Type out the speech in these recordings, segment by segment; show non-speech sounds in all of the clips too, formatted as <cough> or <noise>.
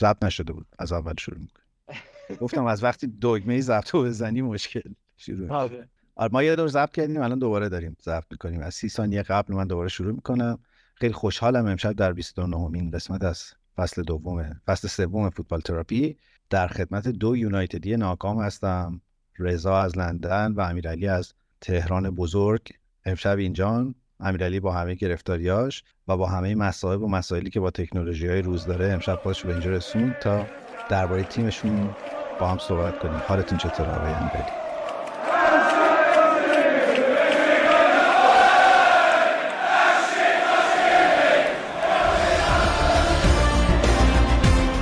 ضبط نشده بود از اول شروع می‌کنیم گفتم از وقتی دگمه ضبط رو بزنی مشکل شروع آره. آره ما یه دور ضبط کردیم الان دوباره داریم ضبط می‌کنیم. از سی ثانیه قبل من دوباره شروع می‌کنم. خیلی خوشحالم امشب در 29 امین قسمت از فصل دوم فصل سوم فوتبال تراپی در خدمت دو یونایتدی ناکام هستم. رضا از لندن و امیرعلی از تهران بزرگ. امشب اینجان امیرعلی با همه گرفتاریاش و با همه مصائب و مسائلی که با تکنولوژی های روز داره امشب خودش به اینجا رسون تا درباره تیمشون با هم صحبت کنیم. حالتون چطوره آقای امیرعلی؟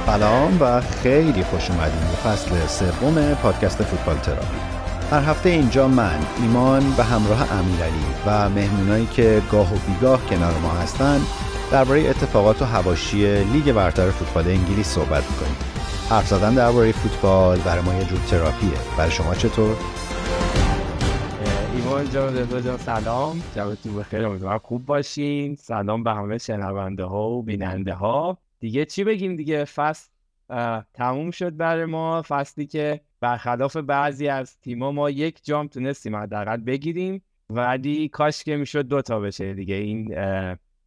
سلام و خیلی خوش اومدیم به فصل سوم پادکست فوتبال تراپی. هر هفته اینجا من ایمان به همراه امیرعلی و مهمونایی که گاه و بیگاه کنار ما هستن درباره اتفاقات و هواشی لیگ برتر فوتبال انگلیس صحبت می‌کنیم. حرف زدن درباره فوتبال برای ما یه جور تراپیه. برای شما چطور؟ ایمان جان جان سلام. جوابتون بخیر امیدوارم خوب باشین. سلام به همه شنونده ها و بیننده ها دیگه چی بگیم دیگه؟ فصل تموم شد برای ما. فصلی که برخلاف بعضی از تیما ما یک جام تونستیم حداقل بگیریم ولی کاش که می‌شد دو تا بشه دیگه. این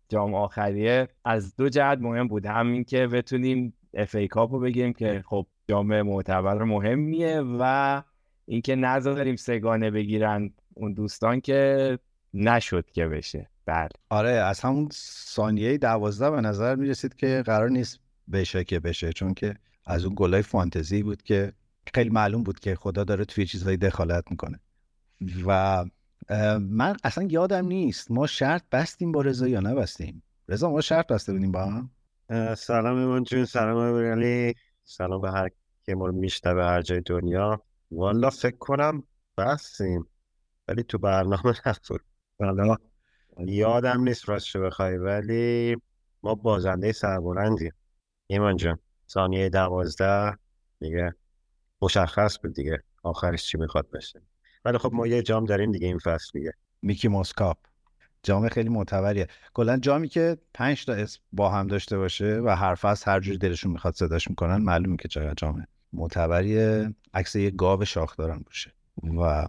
جام آخریه از دو جهت مهم بود. همین که بتونیم اف ای کاپ بگیریم که خب جام معتبر مهمیه و اینکه نذاریم سگانه بگیرن اون دوستان که نشد که بشه. بله. آره از همون ثانیه دوازده به نظر می‌رسید که قرار نیست بشه که بشه چون که از اون گلای فانتزی بود که خیلی معلوم بود که خدا داره توی چیزهایی دخالت می‌کنه. و من اصلا یادم نیست ما شرط بستیم با رضا یا نبستیم. رضا ما شرط بسته بودیم با هم؟ سلام ایمان جون سلام امیرعلی سلام به هر که ما به هر جای دنیا. والا فکر کنم بستیم ولی تو برنامه نبود. والا یادم نیست راست شو بخوای ولی ما بازنده سربلندیم. ایمان جان ثانیه دوازده دیگه مشخص بود دیگه آخرش چی می‌خواد بشه. ولی خب ما یه جام داریم دیگه این فصل دیگه. میکی موسکاپ جام خیلی معتبریه. کلا جامی که پنج تا اسم با هم داشته باشه و هر فصل هر جوری دلشون می‌خواد صداش می‌کنن معلومه که چقدر جامه. معتبریه عکس یه گاو شاخ دارن باشه. و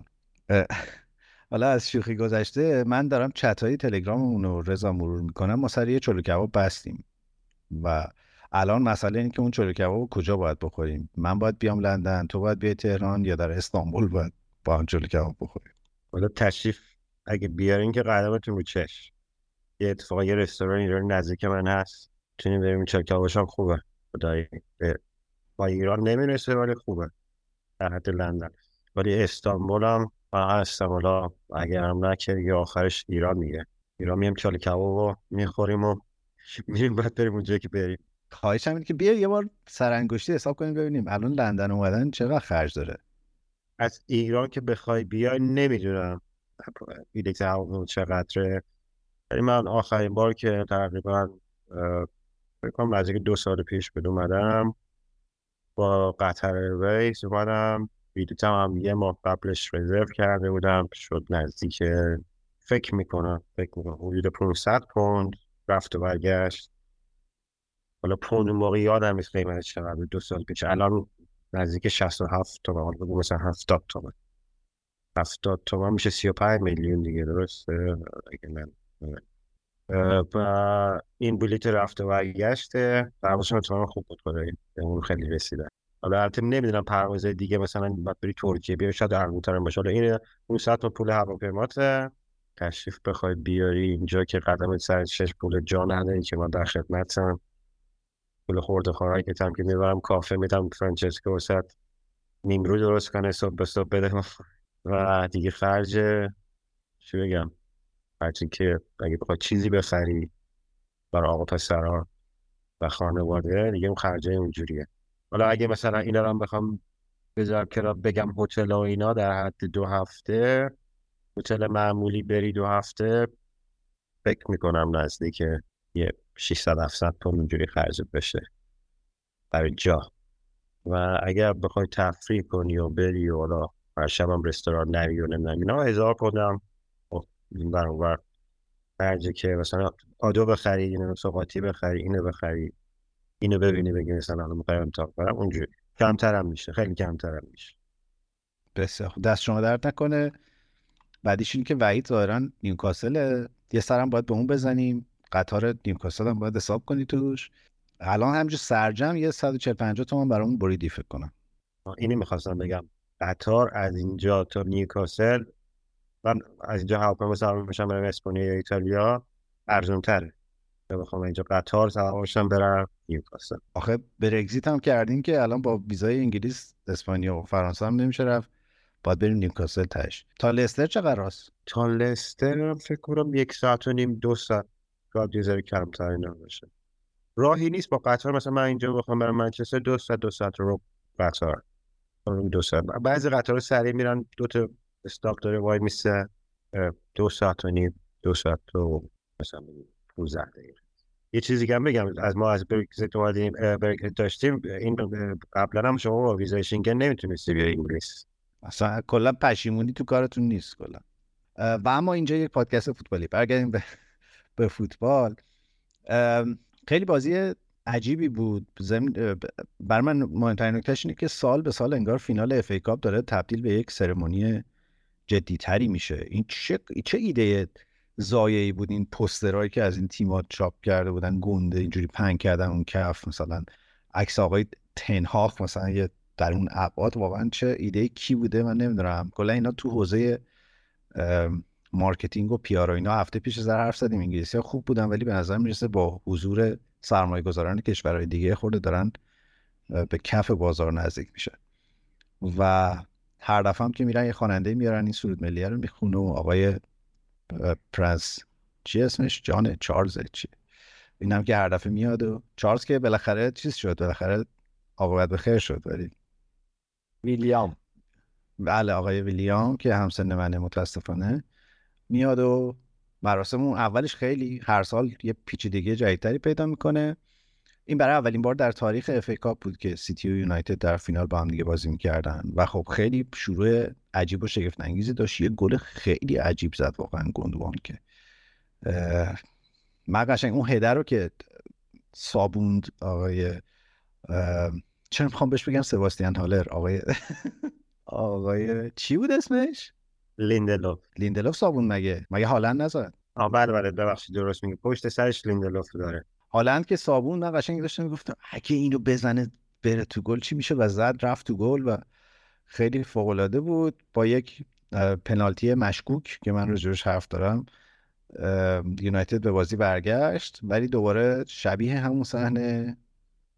حالا از شوخی گذشته من دارم چتای تلگراممون رو رضا مرور می‌کنم. ما سر یه چلو کباب بستیم. و الان مسئله اینه که اون چلو کباب کجا باید بخوریم؟ من باید بیام لندن تو باید بیای تهران یا در استانبول باید با هم چلو کباب بخوریم؟ حالا تشریف اگه بیارین که قدمتون رو چش یه اتفاقا یه رستوران ایران نزدیک من هست. تونیم بریم چلو کبابش هم خوبه. خدایی با ایران نمی‌رسه ولی خوبه. در حد لندن. ولی استانبول هم استانبول ها اگر هم نکرد یه آخرش ایران میگه. ایران می‌ریم چلو کباب می‌خوریم و میریم باید بریم اونجایی که بریم. خواهشم اینه که بیا یه بار سرانگشتی حساب کنیم ببینیم. الان لندن اومدن چقدر خرج داره؟ از ایران که بخوای بیای نمی‌دونم. بیلیت هواپیما چقدره. ولی من آخرین بار که تقریبا فکر کنم نزدیک دو سال پیش بود اومدم با Qatar Airways اومدم. بیلیتم هم یه ماه قبلش رزرو کرده بودم. شد نزدیک فکر می‌کنم فکر می‌کنم حدود 500 پوند رفت و برگشت. حالا پوند اون موقع یادم نیست قیمتش چقدر دو سال پیش. الان نزدیک 67 تومن حالا بگو مثلا 70 تومن. 70 تومن میشه 35 میلیون دیگه درسته؟ اگه من و این بلیت رفته و برگشته. پروازش تو خوب بود خدایی. اون خیلی رسیده. حالا البته نمی‌دونم پرواز دیگه مثلا باید بری ترکیه بیا شاید ارزونتر باشه. حالا این اون ساعت پول هواپیمات تشریف بخوای بیاری اینجا که قدم سر شش پول جا نداری که من در خدمتم. پول خورده خورایی که که می‌برم کافه میدم فرانچسکو وسط نیمرو درست کنه صبح به صبح بده. و دیگه خرج چی بگم هرچی که اگه بخواد چیزی بخری برای آقا پسرها و خانواده دیگه اون خرجه اونجوریه. حالا اگه مثلا اینا رو بخوام بذار که بگم هتل و اینا در حد دو هفته هتل معمولی بری دو هفته فکر می‌کنم نزدیک یه 600 700 پوند اونجوری خرج بشه. برای جا. و اگر بخوای تفریح کنی و بری و حالا هر شب رستوران نری و نمی‌دونم اینا هزار پوندم خب، این برابر خرجه که مثلا آدو بخری اینو سوقاتی بخری اینو بخری اینو ببینی بگی مثلا الان می‌خوام امتحان کنم اونجوری. کمتر هم میشه خیلی کمتر هم میشه. بسیار دست شما درد نکنه. بعدیش این که وحید ظاهرا نیوکاسل. یه سرم باید به اون بزنیم. قطار نیوکاسل هم باید حساب کنی توش. الان همجور سرجم یه 140 50 تومن برامون بریدی فکر کنم. اینی می‌خواستم بگم. قطار از اینجا تا نیوکاسل من از اینجا هواپیما سوار میشم برم اسپانیا یا ایتالیا. ارزون تره بخوام اینجا قطار سوار بشم برم نیوکاسل. آخه برگزیت هم کردیم که الان با ویزای انگلیس اسپانیا و فرانسه هم نمیشه رفت. باید بریم نیوکاسل تاش تا لستر چقدر راست؟ تا لستر فکر کنم یک ساعت و نیم دو ساعت. شاید یه ذره کمتر اینا باشه. راهی نیست با قطار مثلا من اینجا بخوام برم منچستر دو ساعت دو ساعت رو قطار. دو ساعت. بعضی قطار سریع میرن دو تا stop داره وای میسه دو ساعت و نیم دو ساعت و مثلا 15 دقیقه. یه چیزی که بگم از ما از برگزیت اومدیم برگزیت داشتیم این قبلا هم شما با ویزای شنگن نمی‌تونستی بیای انگلیس. اصلا کلا پشیمونی تو کارتون نیست کلا. و اما اینجا یک پادکست فوتبالی. برگردیم به, به فوتبال. خیلی بازی عجیبی بود. ضمنا برای من مهمترین نکتهش اینه که سال به سال انگار فینال FA Cup داره تبدیل به یک ceremony جدیتری میشه. این چه چه ایده ضایعی بود این پوسترهایی که از این تیمات چاپ کرده بودن گنده اینجوری پهن کردن اون کف مثلا عکس آقای تن‌هاخ مثلا یه در اون ابعاد. واقعا چه ایده کی بوده؟ من نمی‌دونم. کلا اینا تو حوزه marketing و PR و اینا. هفته پیش زر حرف زدیم انگلیسی ها خوب بودن ولی به نظر می‌رسه با حضور سرمایه گذاران کشورهای دیگه خورده دارن به کف بازار نزدیک میشه و هر دفعه هم که میرن یه خواننده میارن این سرود ملیه رو می‌خونه و آقای پرنس. چی اسمش؟ جان چارلز چی؟ اینم که هر دفعه میاد و چارلز که بالاخره چیز شد بالاخره عاقبت به خیر شد ولی ویلیام. بله آقای ویلیام که همسن منه متاسفانه. میاد و مراسم اون اولش خیلی هر سال یه پیچیدگی جدیدتری پیدا می‌کنه. این برای اولین بار در تاریخ FA Cup بود که سیتی و یونایتد در فینال با هم دیگه بازی می‌کردن و خب خیلی شروع عجیب و شگفت انگیزی داشت. یه گل خیلی عجیب زد واقعا گوندوغان که. من قشنگ اون header رو که سابوند آقای چرا می‌خوام بهش بگم سباستیان هالر آقای <laughs> آقای چی بود اسمش؟ لیندلوف لیندلوف صابون مگه؟ مگه هالند نزد؟ آ بله بله ببخشید درست میگه پشت سرش لیندلوف داره. هالند که صابون من قشنگ داشتم می‌گفتم اگه اینو بزنه بره تو گل چی میشه و زد رفت تو گل و خیلی فوق العاده بود. با یک پنالتی مشکوک که من روش حرف دارم یونایتد به بازی برگشت. ولی دوباره شبیه همون صحنه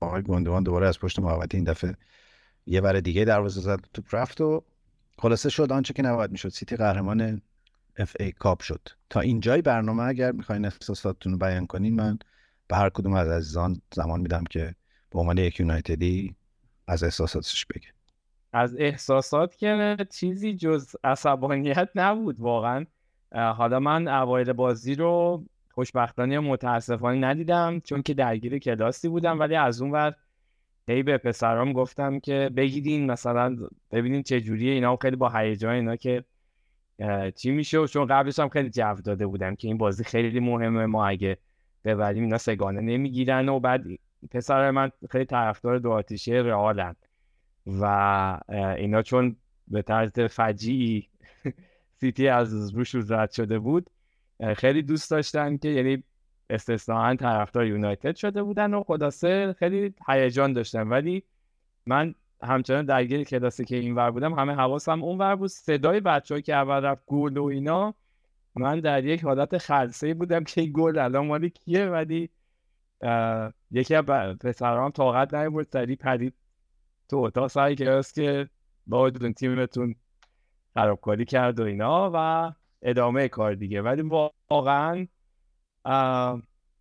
آقای گندوان دوباره از پشت محوطه این دفعه یه بر دیگه دروازه زد توپ رفت و خلاصه شد آنچه که نباید می‌شد. سیتی قهرمان اف ای کاپ شد. تا اینجای برنامه اگر می‌خواین احساساتتون رو بیان کنین من به هر کدوم از عزیزان زمان میدم که به عنوان یک یونایتدی از احساساتش بگه. از احساسات که چیزی جز عصبانیت نبود واقعا. حالا من اوایل بازی رو خوشبختانه متاسفانه ندیدم چون که درگیر کلاسی بودم ولی از اون ور هی به پسرام گفتم که بگیدین مثلا ببینین چه جوریه اینا خیلی با هیجان اینا که چی میشه؟ و چون قبلش هم خیلی جو داده بودم که این بازی خیلی مهمه ما اگه ببریم اینا سگانه نمی‌گیرن و بعد پسر من خیلی طرفدار دو آتیشه رئالن و اینا چون به طرز فجیعی <laughs> سیتی از روش رد شده بود خیلی دوست داشتن که یعنی استثناا طرفدار یونایتد شده بودن و خلاصه خیلی هیجان داشتن ولی من همچنان درگیر کلاسی که این ور بودم همه حواسم اون ور بود. صدای بچه که اول رفت گل و اینا من در یک حالت خلصه بودم که این گل الان مالی کیه؟ ولی یکی از پسرام طاقت نیورد سریع پرید تو اتاق سعی کلاس که با تیمتون خرابکاری کرد و اینا و ادامه کار دیگه. ولی واقعا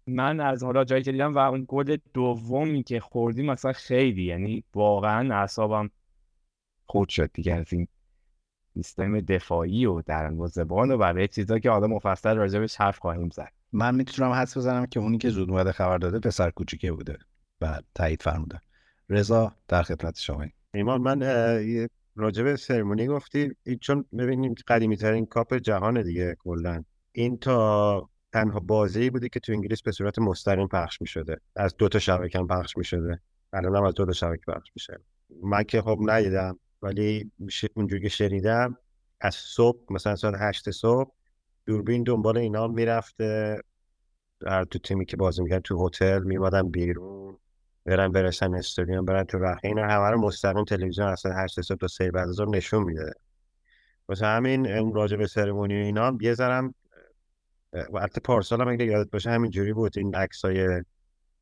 من از حالا جایی که دیدم و اون گل دومی که خوردیم مثلا خیلی یعنی واقعا اعصابم خود شد دیگه از این سیستم دفاعی و دروازه‌بان و برای چیزا که حالا مفصل راجبش حرف خواهیم زد. من می‌تونم حدس بزنم که اونی که زود اومده خبر داده پسر کوچیکه بوده بعد تایید فرمودن رضا در خدمت شما. ایمان من راجب سرمونی گفتی چون ببینیم قدیمی ترین کاپ جهان دیگه کلا. این تا تنها بازی بوده که تو انگلیس به صورت مستقیم پخش می شده از دو تا شبکه هم پخش می شده الان هم از دو تا شبکه پخش میشه. من که خب ندیدم ولی اونجوری که شنیدم از صبح مثلا ساعت هشت صبح دوربین دنبال اینا می‌رفته. در تو تیمی که بازی می‌کرد تو هتل میمادن بیرون برن برسن استادیوم برن تو رخ. اینا همه رو مستقیم تلویزیون اصلا هشت صبح تا سه بعد از نشون میده. واسه همین اون راجع به سرمونی اینا یه ذرم وقت پارسال هم اگه یادت باشه همین جوری بود. این عکسای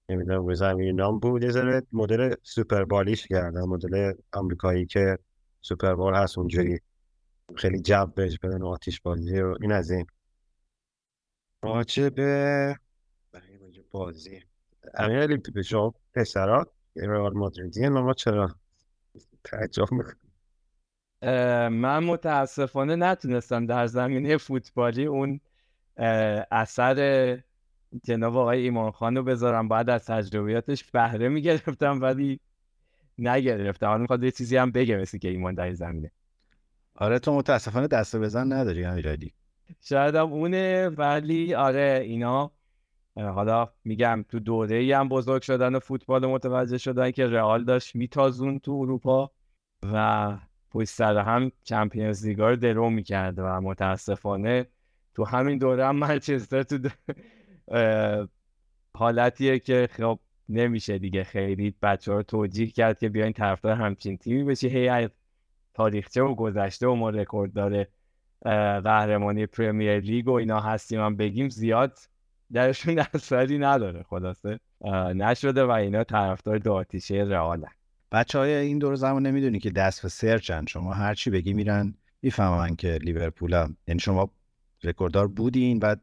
نمی‌دونم به زمین نام بود. یه ذره مدل سوپر بالیش کردن. مدل آمریکایی که سوپر بال هست اونجوری. خیلی جب بهش بدن آتیش بازی و این از این. راجع به بازی. امیرالی به شما پسرا رئال مادریدی ما چرا تعجب من متاسفانه نتونستم در زمینه فوتبالی اون اثر جناب آقای ایمان خان رو بذارم. بعد از تجربیاتش بهره می‌گرفتم ولی نگرفتم. حالا می‌خواد یه چیزی هم بگه مثل که ایمان در زمینه. آره تو متاسفانه دست بزن نداری امیرعلی شاید هم اونه ولی آره اینا حالا میگم تو دوره ای هم بزرگ شدن و فوتبال متوجه شدن که رئال داشت میتازون تو اروپا و پشت سر هم چمپیونز لیگا رو درو می‌کرد و متاسفانه تو همین دوره هم منچستر تو حالتیه که خب نمیشه دیگه. خیلی بچه رو توجیه کرد که بیاین طرفدار همچین تیمی بشی. هی تاریخچه و گذشته و ما رکورد داره قهرمانی پرمیر لیگ و اینا هستیم. هم بگیم زیاد درشون اثری نداره خلاصه. نشده و اینا طرفدار دو آتیشه رئالن بچه های این دور زمان نمی‌دونی که دست و سرچن. شما هرچی بگی میرن. می‌فهمن که لیورپول هم یعنی شما رکورددار بودین بعد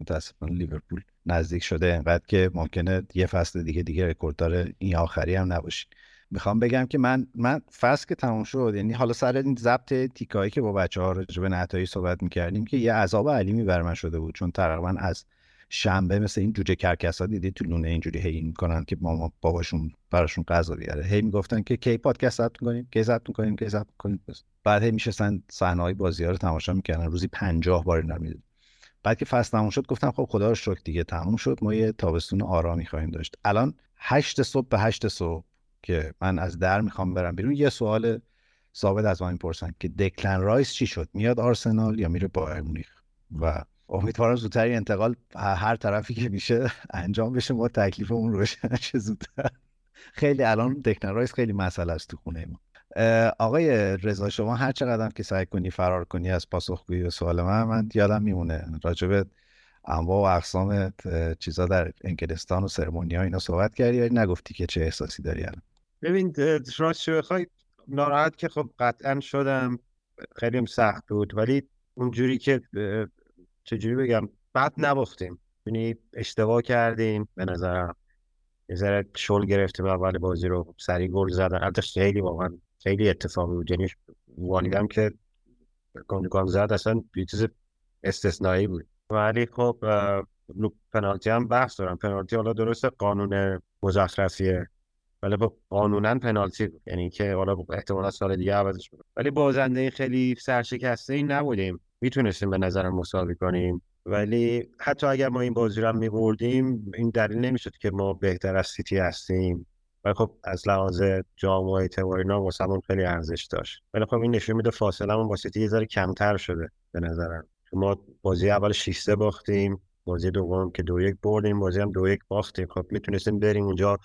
متاسفانه لیورپول نزدیک شده انقدر که ممکنه یه فصل دیگه دیگه رکورددار این آخری هم نباشین. می‌خوام بگم که من من فصل که تموم شد یعنی حالا سر این ضبط تیکایی که با بچه ها راجع به نتایی صحبت می‌کردیم که یه عذاب علیمی بر من شده بود چون تقریبا از شنبه مثل این جوجه کرکس ها دیدی تو لونه اینجوری هی می‌کنن که ماما باباشون براشون غذا بیاره. هی می‌گفتن که کی پادکست ضبط کنیم کی ضبط کنیم کی ضبط کنیم بعد هی میشستن صحنه های بازی ها رو تماشا می‌کردن. روزی 50 بار اینا می‌دید بعد که فصل تموم شد گفتم خب خدا رو شکر دیگه تموم شد. ما یه تابستون آرامی خواهیم داشت. الان هشت صبح به هشت صبح که من از در می‌خوام برم بیرون یه سوال ثابت از من می‌پرسن که دکلن رایس چی شد؟ میاد آرسنال یا میره بایر مونیخ؟ و امیدوارم زودتر انتقال هر طرفی که میشه <laughs> انجام بشه ما تکلیفمون روشن شه زودتر. خیلی الان دکلن رایس خیلی مسئله است تو خونه ما. آقای رضا شما هر چقدر که سعی کنی فرار کنی از پاسخگویی به سوال من من یادم میمونه راجب انواع و اقسام چیزا در انگلستان و سرمونی ها اینا صحبت کردی ولی نگفتی که چه احساسی داری الان. ببین راست بخوای ناراحت که خب قطعا شدم. خیلی سخت بود ولی اونجوری که چجوری بگم؟ بعد نباختیم. یعنی اشتباه کردیم. به نظرم. یه ذره شل گرفتیم اول بازی رو. سری گل زدن. البته خیلی واقعا خیلی اتفاقی بود. یعنی والیدم که گل زد اصلا یه چیز استثنایی بود. ولی خب پنالتی هم بحث دارم. پنالتی حالا درسته قانون مزخرفیه. ولی با قانونا پنالتی بود. یعنی که حالا احتمالا سال دیگه عوضش بود. ولی بازنده خیلی سرشکسته ای نبودیم. می‌تونستیم به نظرم مساوی کنیم. ولی حتی اگر ما این بازی رو هم میبردیم این دلیل نمی‌شد که ما بهتر از سیتی هستیم. ولی خب از لحاظ جام و اینا واسمون خیلی ارزش داشت. ولی خب این نشون میده فاصله با سیتی یه ذره کمتر شده به نظرم. ما بازی اول 6 باختیم بازی دوم که دو یک بردیم بازی هم دو یک باختیم. خب می‌تونستیم بریم اونجا.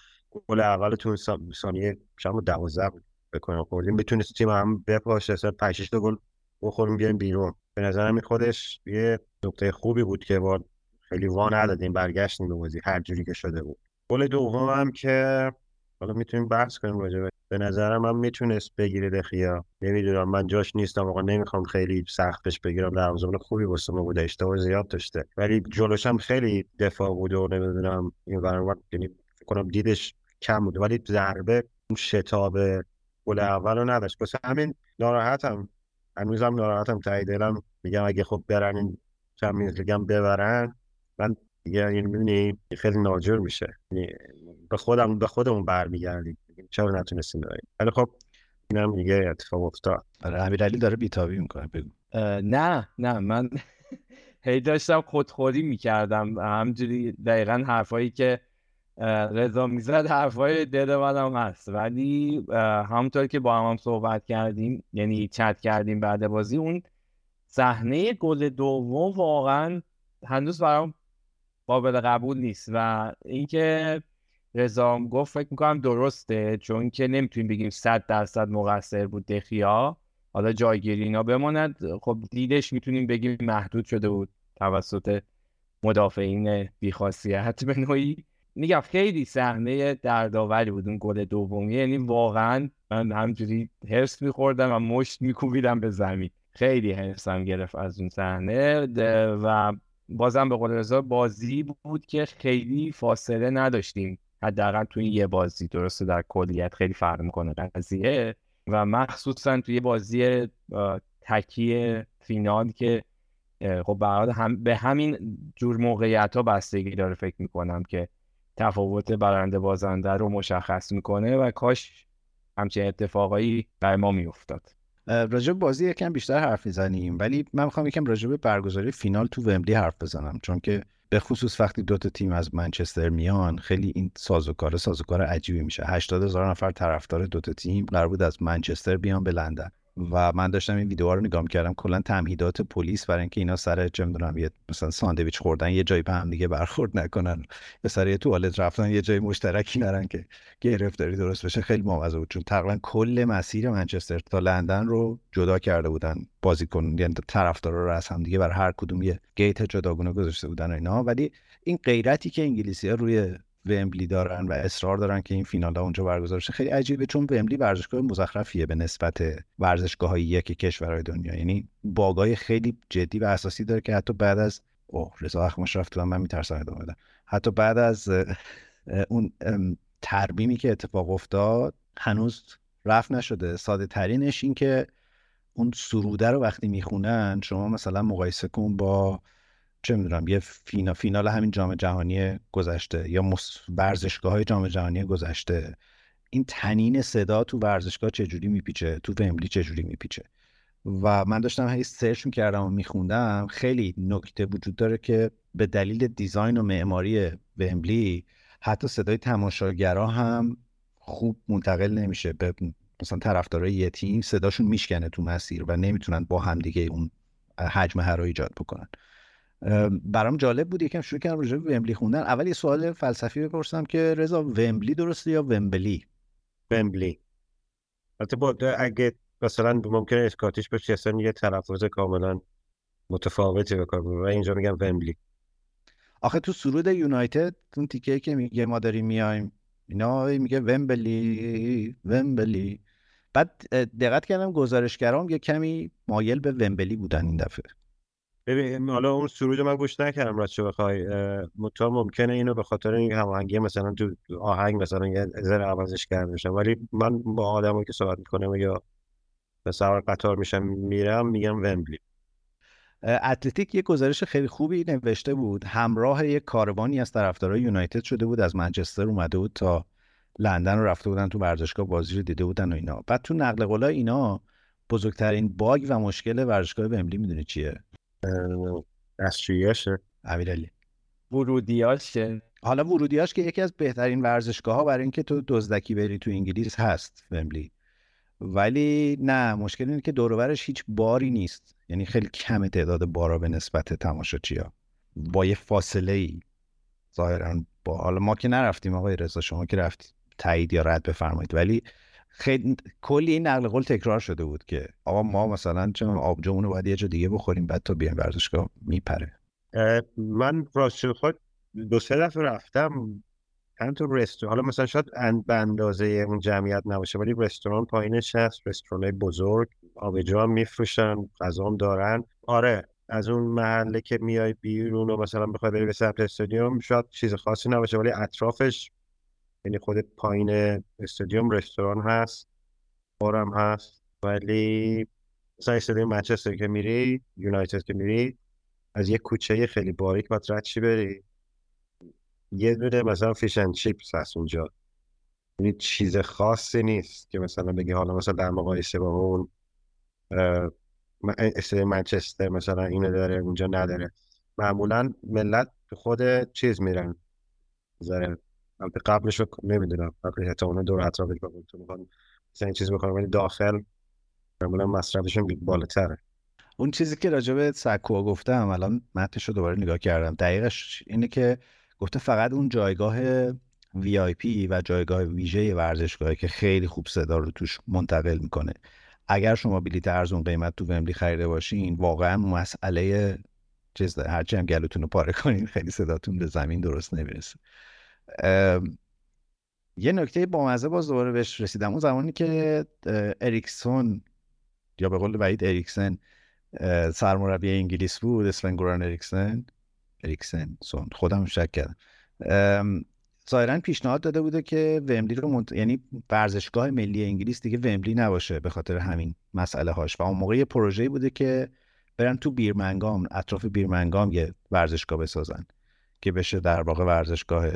گل اولتون ثانیه شما 12 بود بکنم خوردیم. می‌تونستیم تیم هم بپاشه اصلا 5 تا گل بخوریم بیایم بیرون. به نظرم خودش یه نکته خوبی بود که با خیلی وا ندادیم برگشتیم به بازی هر جوری که شده بود. گل دوم هم که حالا می‌تونیم بحث کنیم راجع به نظرم هم می‌تونست بگیره دخیا نمی‌دونم من جاش نیستم آقا نمی‌خوام خیلی سختش بگیرم. در زمان خوبی واسه ما بوده اشتباه زیاد داشته. ولی جلوش هم خیلی دفاع بود و نمی‌دونم این برنامه یعنی کنم دیدش کم بود. ولی ضربه اون شتاب گل اول نداشت. واسه همین ناراحتم. هنوزم ناراحتم تایی دلم. میگم اگه خب برن این چمپیونز لیگ ببرن من دیگه یعنی می‌بینی خیلی ناجور میشه. یعنی به خودم به خودمون برمیگردیم. چرا نتونستیم داریم ولی خب اینم دیگه اتفاق افتاد. آره امیرعلی داره بیتابی می‌کنه بگو. نه نه من <laughs> هی داشتم خودخوری می‌کردم. همجوری دقیقا حرفایی که رضا می‌زد حرفای دل منم هست. ولی همونطور که با هم, هم صحبت کردیم یعنی چت کردیم بعد بازی اون صحنه گل دوم واقعا هنوز برام قابل قبول نیست. و اینکه رضا گفت فکر می‌کنم درسته چون که نمی‌تونیم بگیم صد درصد مقصر بود دخیا. حالا جایگیری اینا بماند. خب دیدش می‌تونیم بگیم محدود شده بود توسط مدافعین بیخاصیت به نوعی. میگم خیلی صحنه دردآوری بود اون گل دومی یعنی واقعا من همجوری حرس میخوردم و مشت میکوبیدم به زمین. خیلی حرسم گرفت از اون صحنه. و بازم به قول رضا بازی بود که خیلی فاصله نداشتیم. حداقل توی یه بازی. درسته در کلیت خیلی فرق می‌کنه قضیه. و مخصوصا توی بازی تکی فینال که خب هم به همین جور موقعیت ها بستگی داره فکر می‌کنم که تفاوت برنده بازنده رو مشخص می‌کنه و کاش همچین اتفاقایی بر ما میافتاد. راجب بازی یکم بیشتر حرف می‌زنیم ولی من می‌خوام یکم راجب برگزاری فینال تو ومبلی حرف بزنم. چون که به خصوص وقتی دو تا تیم از منچستر میان خیلی این سازوکار سازوکار عجیبی میشه. 80 هزار نفر طرفدار دو تا تیم قرار بود از منچستر بیان به لندن. و من داشتم این ویدیوها رو نگاه کردم کلا تمهیدات پلیس برای اینکه اینا سر چه می‌دونم یه مثلا ساندویچ خوردن یه جایی به هم دیگه برخورد نکنن. به سر یه توالت رفتن یه جای مشترکی نرن که گرفتاری درست بشه. خیلی مواظب بود. چون تقریبا کل مسیر منچستر تا لندن رو جدا کرده بودن بازیکن. یعنی طرفدارا رو از هم دیگه بر هر کدوم یه گیت جداگونه گذاشته بودن اینا. ولی این غیرتی که انگلیسی ها روی ومبلی دارن و اصرار دارن که این فینال ها اونجا برگزار شه خیلی عجیبه چون ومبلی ورزشگاه مزخرفیه به نسبت ورزشگاه های یک کشورهای دنیا. یعنی باگای خیلی جدی و اساسی داره که حتی بعد از اوه رضا اخماش رفت من میترسم ادامه بدم. حتی بعد از اون ترمیمی که اتفاق افتاد هنوز رفت نشده. ساده ترینش این که اون سروده رو وقتی می‌خونن شما مثلا مقایسه کن با چه می‌دونم یه فینا فینال همین جام جهانی گذشته یا ورزشگاه های جام جهانی گذشته. این تنین صدا تو ورزشگاه چجوری میپیچه؟ تو ومبلی چجوری میپیچه؟ و من داشتم هی سرچ می‌کردم و میخوندم. خیلی نکته وجود داره که به دلیل دیزاین و معماری ومبلی حتی صدای تماشاگرها هم خوب منتقل نمیشه. به مثلا طرفدارای یه تیم صداشون میشکنه تو مسیر و نمی‌تونن با همدیگه اون حجم هر ایجاد بکنن. برام جالب بود یکم شروع کردم راجع به ومبلی خوندن. اول یه سوال فلسفی بپرسم که رضا ومبلی درسته یا ومبلی ومبلی البته با اگه مثلا ممکنه اسکاتیش باشه اصلا یه تلفظ کاملا متفاوتی بکنم و اینجا میگم ومبلی آخه تو سرود یونایتد اون تیکه که میگه ما داریم میایم اینا میگه ومبلی ومبلی بعد دقت کردم گزارشگرام یه کمی مایل به ومبلی بودن این دفعه. ببین حالا اون سرود من گوش نکردم راست چه بخوای مطمئن ممکنه اینو به خاطر این هماهنگی مثلا تو آهنگ مثلا یه ذره عوضش کرده باشم ولی من با آدمایی که صحبت می‌کنم یا به سوار قطار میشم میرم میگم ومبلی. اتلتیک یه گزارش خیلی خوبی نوشته بود. همراه یک کاروانی از طرفدارای یونایتد شده بود از منچستر اومده بود تا لندن رو رفته بودن تو ورزشگاه بازی رو دیده بودن و اینا. بعد تو نقل قولای اینا بزرگترین باگ و مشکل ورزشگاه ومبلی می‌دونی چیه؟ دستشوییاشه امیرعلی. ورودیاشه حالا ورودیاش که یکی از بهترین ورزشگاه ها برای اینکه تو دزدکی بری تو انگلیس هست ومبلی. ولی نه مشکل اینه که دورورش هیچ باری نیست. یعنی خیلی کم تعداد بارا به نسبت تماشاچیا با یه فاصله ای ظاهرا با حالا ما که نرفتیم آقای رضا شما که رفتید تایید یا رد بفرمایید. ولی خیلی کلی این نقل قول تکرار شده بود که آقا ما مثلا چون آبجومون رو باید یه جا دیگه بخوریم بعد تا بیایم ورزشگاه میپره. من راست خود دو سه دفعه رفتم چند تا رستوران. حالا مثلا شاید به اندازه اون جمعیت نباشه ولی رستوران پایینش هست رستوران بزرگ آبجو هم میفروشن غذا هم دارن. آره از اون محله که میای بیرون و مثلا بخوای بری به سمت استادیوم شاید چیز خاصی نباشه ولی اطرافش یعنی خود پایین استادیوم رستوران هست بارم هست ولی مثلا استادیوم منچستر که میری یونایتد که میری از یه کوچه خیلی باریک باید رد بری. یه دونه مثلا فیش اند چیپس هست اونجا. یعنی چیز خاصی نیست که مثلا بگی حالا مثلا در مقایسه با اون استادیوم منچستر مثلا اینو داره اونجا نداره. معمولا ملت خود چیز میرن. البته قبلش نمی‌دونم. قبل احتمالا دور اطرافش تو می‌خوان مثلا این چیز بکنم ولی داخل معمولا مصرفشون بالاتره. اون چیزی که راجع به سکوها گفتم الان متنش رو دوباره نگاه کردم. دقیقش اینه که گفته فقط اون جایگاه وی آی پی و جایگاه ویژه ورزشگاهی که خیلی خوب صدا رو توش منتقل می‌کنه. اگر شما بلیت ارزون قیمت تو ومبلی خریده باشین واقعا مسئله چیز هرچی هم گلوتون رو پاره کنین خیلی صداتون به زمین درست نمی‌رسه. یه نکته با مزه باز دوباره بهش رسیدم. اون زمانی که اریکسون یا به قول وحید اریکسن سرمربی انگلیس بود اسفن گوران اریکسن اریکسن سون خودم شک کردم. ظاهرا پیشنهاد داده بوده که ومبلی رو منت... یعنی ورزشگاه ملی انگلیس دیگه ومبلی نباشه به خاطر همین مسئله هاش و اون موقع یه پروژه‌ای بوده که برن تو بیرمنگام اطراف بیرمنگام یه ورزشگاه بسازن که بشه در واقع ورزشگاه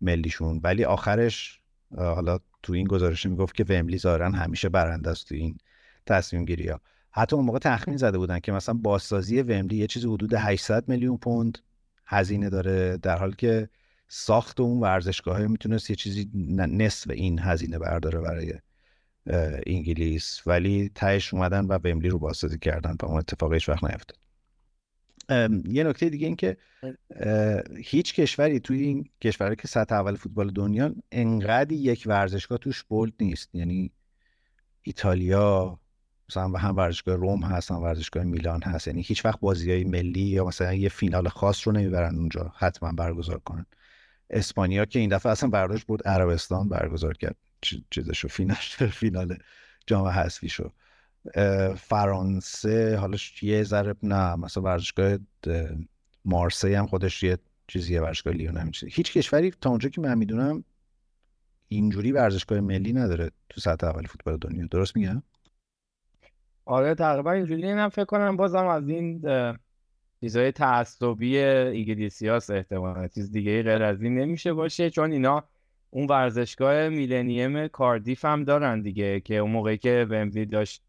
ملیشون. ولی آخرش حالا تو این گزارش می‌گفت که ومبلی ظاهرا همیشه برنده است تو این تصمیم گیری ها حتی اون موقع تخمین زده بودن که مثلا بازسازی ومبلی یه چیزی حدود 800 میلیون پوند هزینه داره در حالی که ساخت اون ورزشگاه می‌تونست یه چیزی نصف این هزینه برداره برای انگلیس. ولی تهش اومدن و ومبلی رو بازسازی کردن و اون اتفاق هیچ وقت نیفتاد. یه نکته دیگه این که هیچ کشوری توی این کشوری که سطح اول فوتبال دنیا انقدر یک ورزشگاه توش بولد نیست. یعنی ایتالیا مثلا هم ورزشگاه روم هست هم ورزشگاه میلان هست. یعنی هیچ وقت بازی های ملی یا مثلا یه فینال خاص رو نمی‌برن اونجا حتما برگزار کنن. اسپانیا که این دفعه اصلا برداشت بود عربستان برگزار کرد. چیزشو فینال فینال جام حذفی شو فرانسه حالا یه ذره نه مثلا ورزشگاه مارسی هم خودش یه چیزیه ورزشگاه لیون هم هیچ کشوری تا اونجا که من می‌دونم اینجوری ورزشگاه ملی نداره تو سطح اول فوتبال دنیا. درست میگم؟ آره تقریبا اینجوری اینم فکر کنم بازم از این چیزای تعصبی انگلیسی هاست احتمالا چیز دیگه غیر از این نمیشه باشه چون اینا اون ورزشگاه میلنیم کاردیف هم دارن دیگه که اون موقعی که ومبلی داشت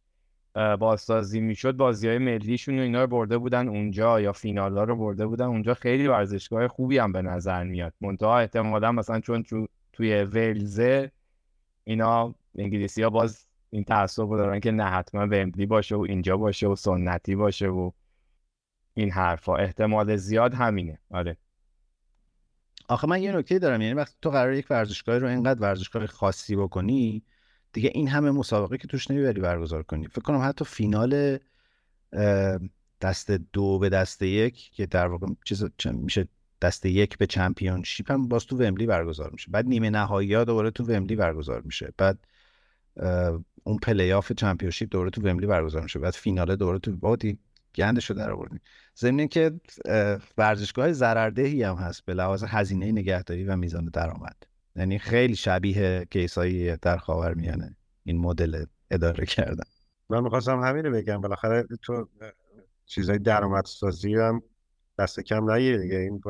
بازسازی می‌شد بازی های ملیشون و اینا رو برده بودن اونجا یا فینال ها رو برده بودن اونجا. خیلی ورزشگاه خوبی هم به نظر میاد. منتها احتمالا مثلا چون توی ولزه اینا انگلیسی ها باز این تعصب رو دارن که نه حتما ومبلی باشه و اینجا باشه و سنتی باشه و این حرفا. احتمال زیاد همینه. آره. آخه من یه نکته دارم. یعنی وقتی تو قرار یک ورزشگاه رو اینقدر ورزشگاه خاصی بکنی دیگه این همه مسابقه که توش نمی‌بری برگزار کنی. فکر کنم حتی فینال دسته دو به دسته یک که در واقع چیز میشه دسته یک به Championship هم باز تو ومبلی برگزار میشه. بعد نیمه نهایی ها دوباره تو ومبلی برگزار میشه. بعد اون پلی آف Championship دوباره تو ومبلی برگزار میشه. بعد فینال دوباره تو بابا گندش رو در آوردیم. ضمن که ورزشگاه ضرردهی هم هست به لحاظ هزینه نگهداری و میزان درآمد. یعنی خیلی شبیه case ایی در خاورمیانه این مدل اداره کردن. من می‌خواستم همین رو بگم بالاخره تو چیزای درآمدسازی هم دست کم نگیره دیگه. این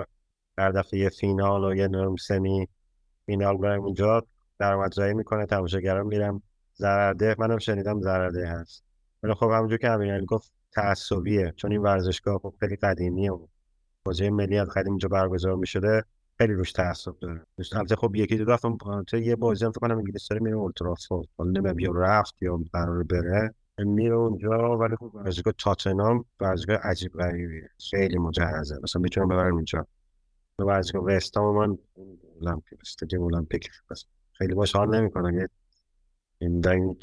در دفعه یه فینال و یه نرم سمی فینال برم اونجا درآمدزایی می‌کنه تماشاگران میرم ضررده منم شنیدم ضررده هست. ولی خب همونجور که همین گفت تعصبیه. چون این ورزشگاه خب خیلی قدیمیه و بازی ملی از قدیم اینجا برگزار می‌شده. خیلی روش تعصب داره البته خب یکی دو دفعه تو یه بازی هم فکر کنم انگلیس داره میره اولترافورد حالا نمی‌دونم یا رفت یا قرار بره. میره اونجا ولی خب ورزشگاه تاتنهام ورزشگاه عجیب غریبیه. خیلی مجهزه. مثلا می‌تونم ببرم اینجا. ورزشگاه وستام من المپیک استادیوم المپیک خیلی باش حال نمی‌کنم. یه این این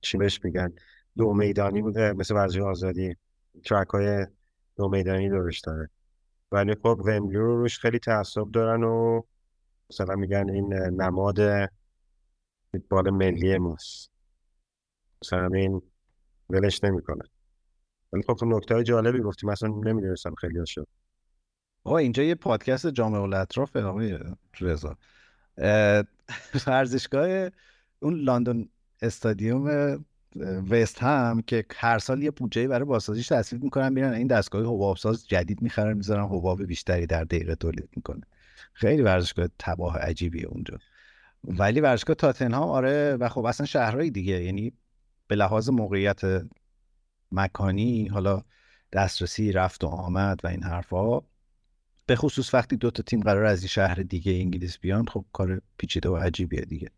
چی بهش میگن؟ دو میدانی بوده مثل ورزشگاه آزادی. ترک های دو میدانی دورش داره. ولی خب ومبلی رو روش خیلی تعصب دارن و مثلا میگن این نماد فوتبال ملی ماست. مثلا این ولش نمی‌کنه. ولی خب نکته جالبی گفتی مثلا نمی‌دونستم خیلی ها شد. آقا اینجا یه پادکست جامعه الاطراف آقای رضا. ورزشگاه <laughs> اون لندن استادیوم وست هم که هر سال یه بودجه برای بازسازیش تصویب می‌کنن میرن این دستگاه حباب ساز جدید می‌خرن می‌ذارن حباب بیشتری در دقیقه تولید می‌کنه. خیلی ورزشگاه تباه عجیبیه اونجا. ولی ورزشگاه تاتنهام آره و خب اصلا شهرهای دیگه یعنی به لحاظ موقعیت مکانی حالا دسترسی رفت و آمد و این حرفها به خصوص وقتی دو تا تیم قرار از این شهر دیگه انگلیس بیان خب کار پیچیده و عجیبیه دیگه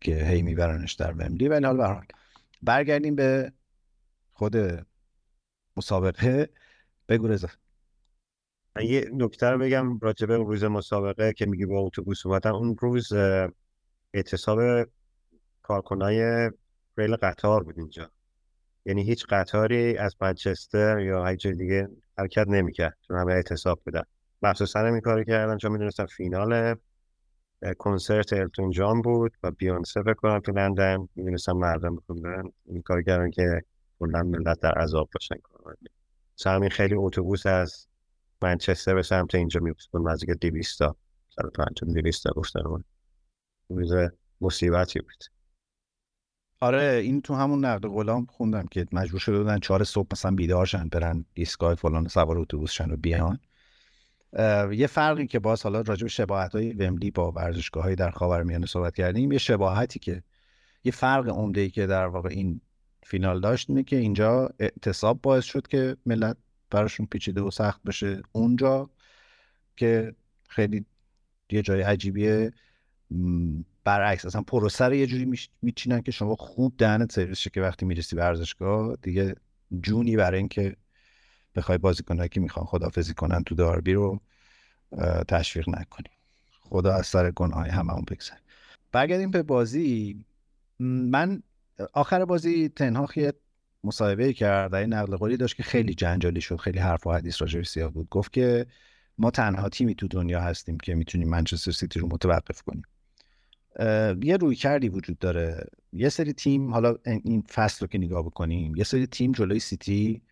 که هی میبرنش در ومبلی. ولی حالا برگردیم به خود مسابقه. بگو رضا. یه نکته بگم راجبه روز مسابقه که میگی با اتوبوس اومدن. اون روز اعتصاب کارکنای ریل قطار بود اینجا. یعنی هیچ قطاری از منچستر یا هیچ جای دیگه حرکت نمی‌کرد. چون همه اعتصاب بودن. مخصوصا این کاری کردن چون می‌دونستم فینال کنسرت التون جان بود و بیانسه فکر کنم تو لندن. می‌دونستم مردم بخوندن این کار کردن که کلا ملت در عذاب باشن. همین خیلی اتوبوس از منچستر به سمت اینجا میبود نزدیک دیویستا سر پنجم دیویستا گفتن روز مصیبتی بود. آره این تو همون نقد غلام خوندم که مجبور شده بودن چهار صبح مثلا بیدارشن برن ایستگاه فلان سوار اتوبوس شن و بیان. یه فرقی که باز حالا راجع به شباهت های وملی با ورزشگاه های در خاورمیانه صحبت کردیم یه شباهتی که یه فرق عمده ای که در واقع این فینال داشت اینه که اینجا اعتصاب باعث شد که ملت براشون پیچیده و سخت بشه. اونجا که خیلی یه جای عجیبیه برعکس اصلا پروسه یه جوری میچینن که شما خوب دهنت سرویس که وقتی می‌رسی ورزشگاه دیگه جونی برای اینکه بخوای بازیکنایی که می‌خوان خدافزی کنن تو داربی رو تشویق نکنی. خدا از سر گناه هممون بگذر برگردیم به بازی. من آخر بازی تنها یه مصاحبه کرد این نقل قولی داشت که خیلی جنجالی شد خیلی حرف و حدیث راجعش سیاه بود. گفت که ما تنها تیمی تو دنیا هستیم که می‌تونیم منچستر سیتی رو متوقف کنیم. یه روی کردی وجود داره. یه سری تیم حالا این فصل رو که نگاه بکنیم یه سری تیم جلوی سیتی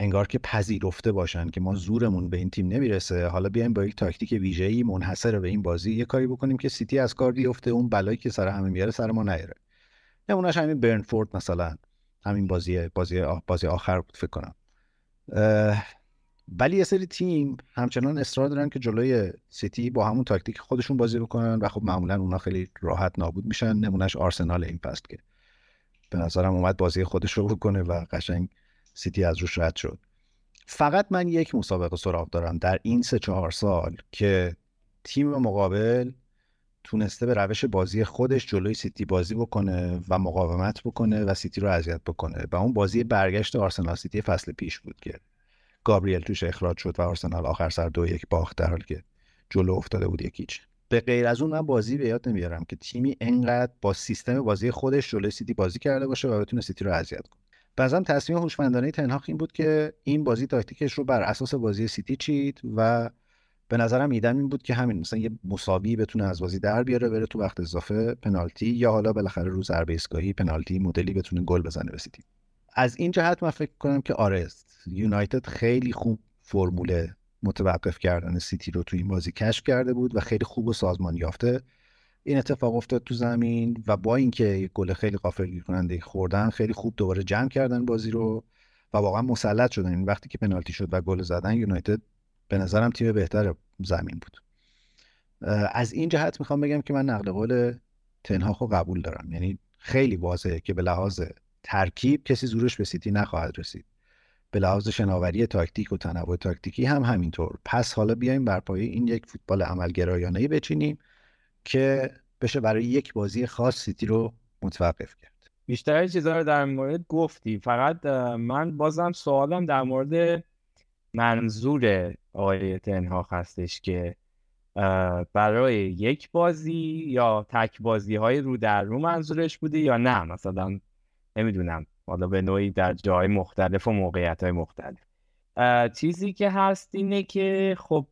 انگار که پذیرفته باشن که ما زورمون به این تیم نمی‌رسه. حالا بیایم با یک تاکتیک ویژه‌ای منحصر به این بازی یه کاری بکنیم که سیتی از کار بیفته اون بلایی که سر همه میاره سر ما نیاره. نمونهش همین برنتفورد مثلا. همین بازی بازی بازی آخر بود فکر کنم. ولی یه سری تیم همچنان اصرار دارن که جلوی سیتی با همون تاکتیک خودشون بازی بکنن و خب معمولا اونا خیلی راحت نابود میشن. نمونهش آرسنال این پست که به نظرم اومد بازی خودش رو بکنه و قشنگ سیتی از روش رد شد. فقط من یک مسابقه سراغ دارم در این سه چهار سال که تیم مقابل تونسته به روش بازی خودش جلوی سیتی بازی بکنه و مقاومت بکنه و سیتی رو اذیت بکنه. و اون بازی برگشت آرسنال سیتی فصل پیش بود که گابریل توش اخراج شد و آرسنال آخر سر دو یک باخت در حالی که جلو افتاده بود یک هیچ. به غیر از اون من بازی به یاد نمیارم که تیمی انقدر با سیستم بازی خودش جلوی سیتی بازی کرده باشه و بتونه سیتی رو اذیت کنه. بعضا تصمیم هوشمندانه تن‌هاخ این بود که این بازی تاکتیکش رو بر اساس بازی سیتی چید و به نظرم ایدم این بود که همین مثلا یه مساوی بتونه از بازی در بیاره بره تو وقت اضافه پنالتی یا حالا بالاخره رو ضربه ایستگاهی پنالتی مدلی بتونه گل بزنه به سیتی. از این جهت من فکر کنم که آره یونایتد خیلی خوب فرمول متوقف کردن سیتی رو تو این بازی کشف کرده بود و خیلی خوب و سازمان یافته. این اتفاق افتاد تو زمین و با اینکه گل خیلی غافلگیر کننده خوردن خیلی خوب دوباره جمع کردن بازی رو و واقعا مسلط شدن. این وقتی که پنالتی شد و گل زدن یونایتد به نظرم تیم بهتر زمین بود. از این جهت می‌خوام بگم که من نقل قول تن‌هاخ رو قبول دارم. یعنی خیلی واضحه که به لحاظ ترکیب کسی زورش به سیتی نخواهد رسید. به لحاظ شناوری تاکتیک و تنوع تاکتیکی هم همینطور. پس حالا بیایم بر پایه این یک فوتبال عملگرایانه بچینیم. که بشه برای یک بازی خاص سیتی رو متوقف کرد. بیشتر چیزها رو در مورد گفتی. فقط من بازم سوالم در مورد منظور آقای تنها هستش که برای یک بازی یا تک بازی های رو در رو منظورش بوده یا نه؟ مثلا نمی‌دونم. حالا به نوعی در جای مختلف و موقعیت های مختلف چیزی که هست اینه که خب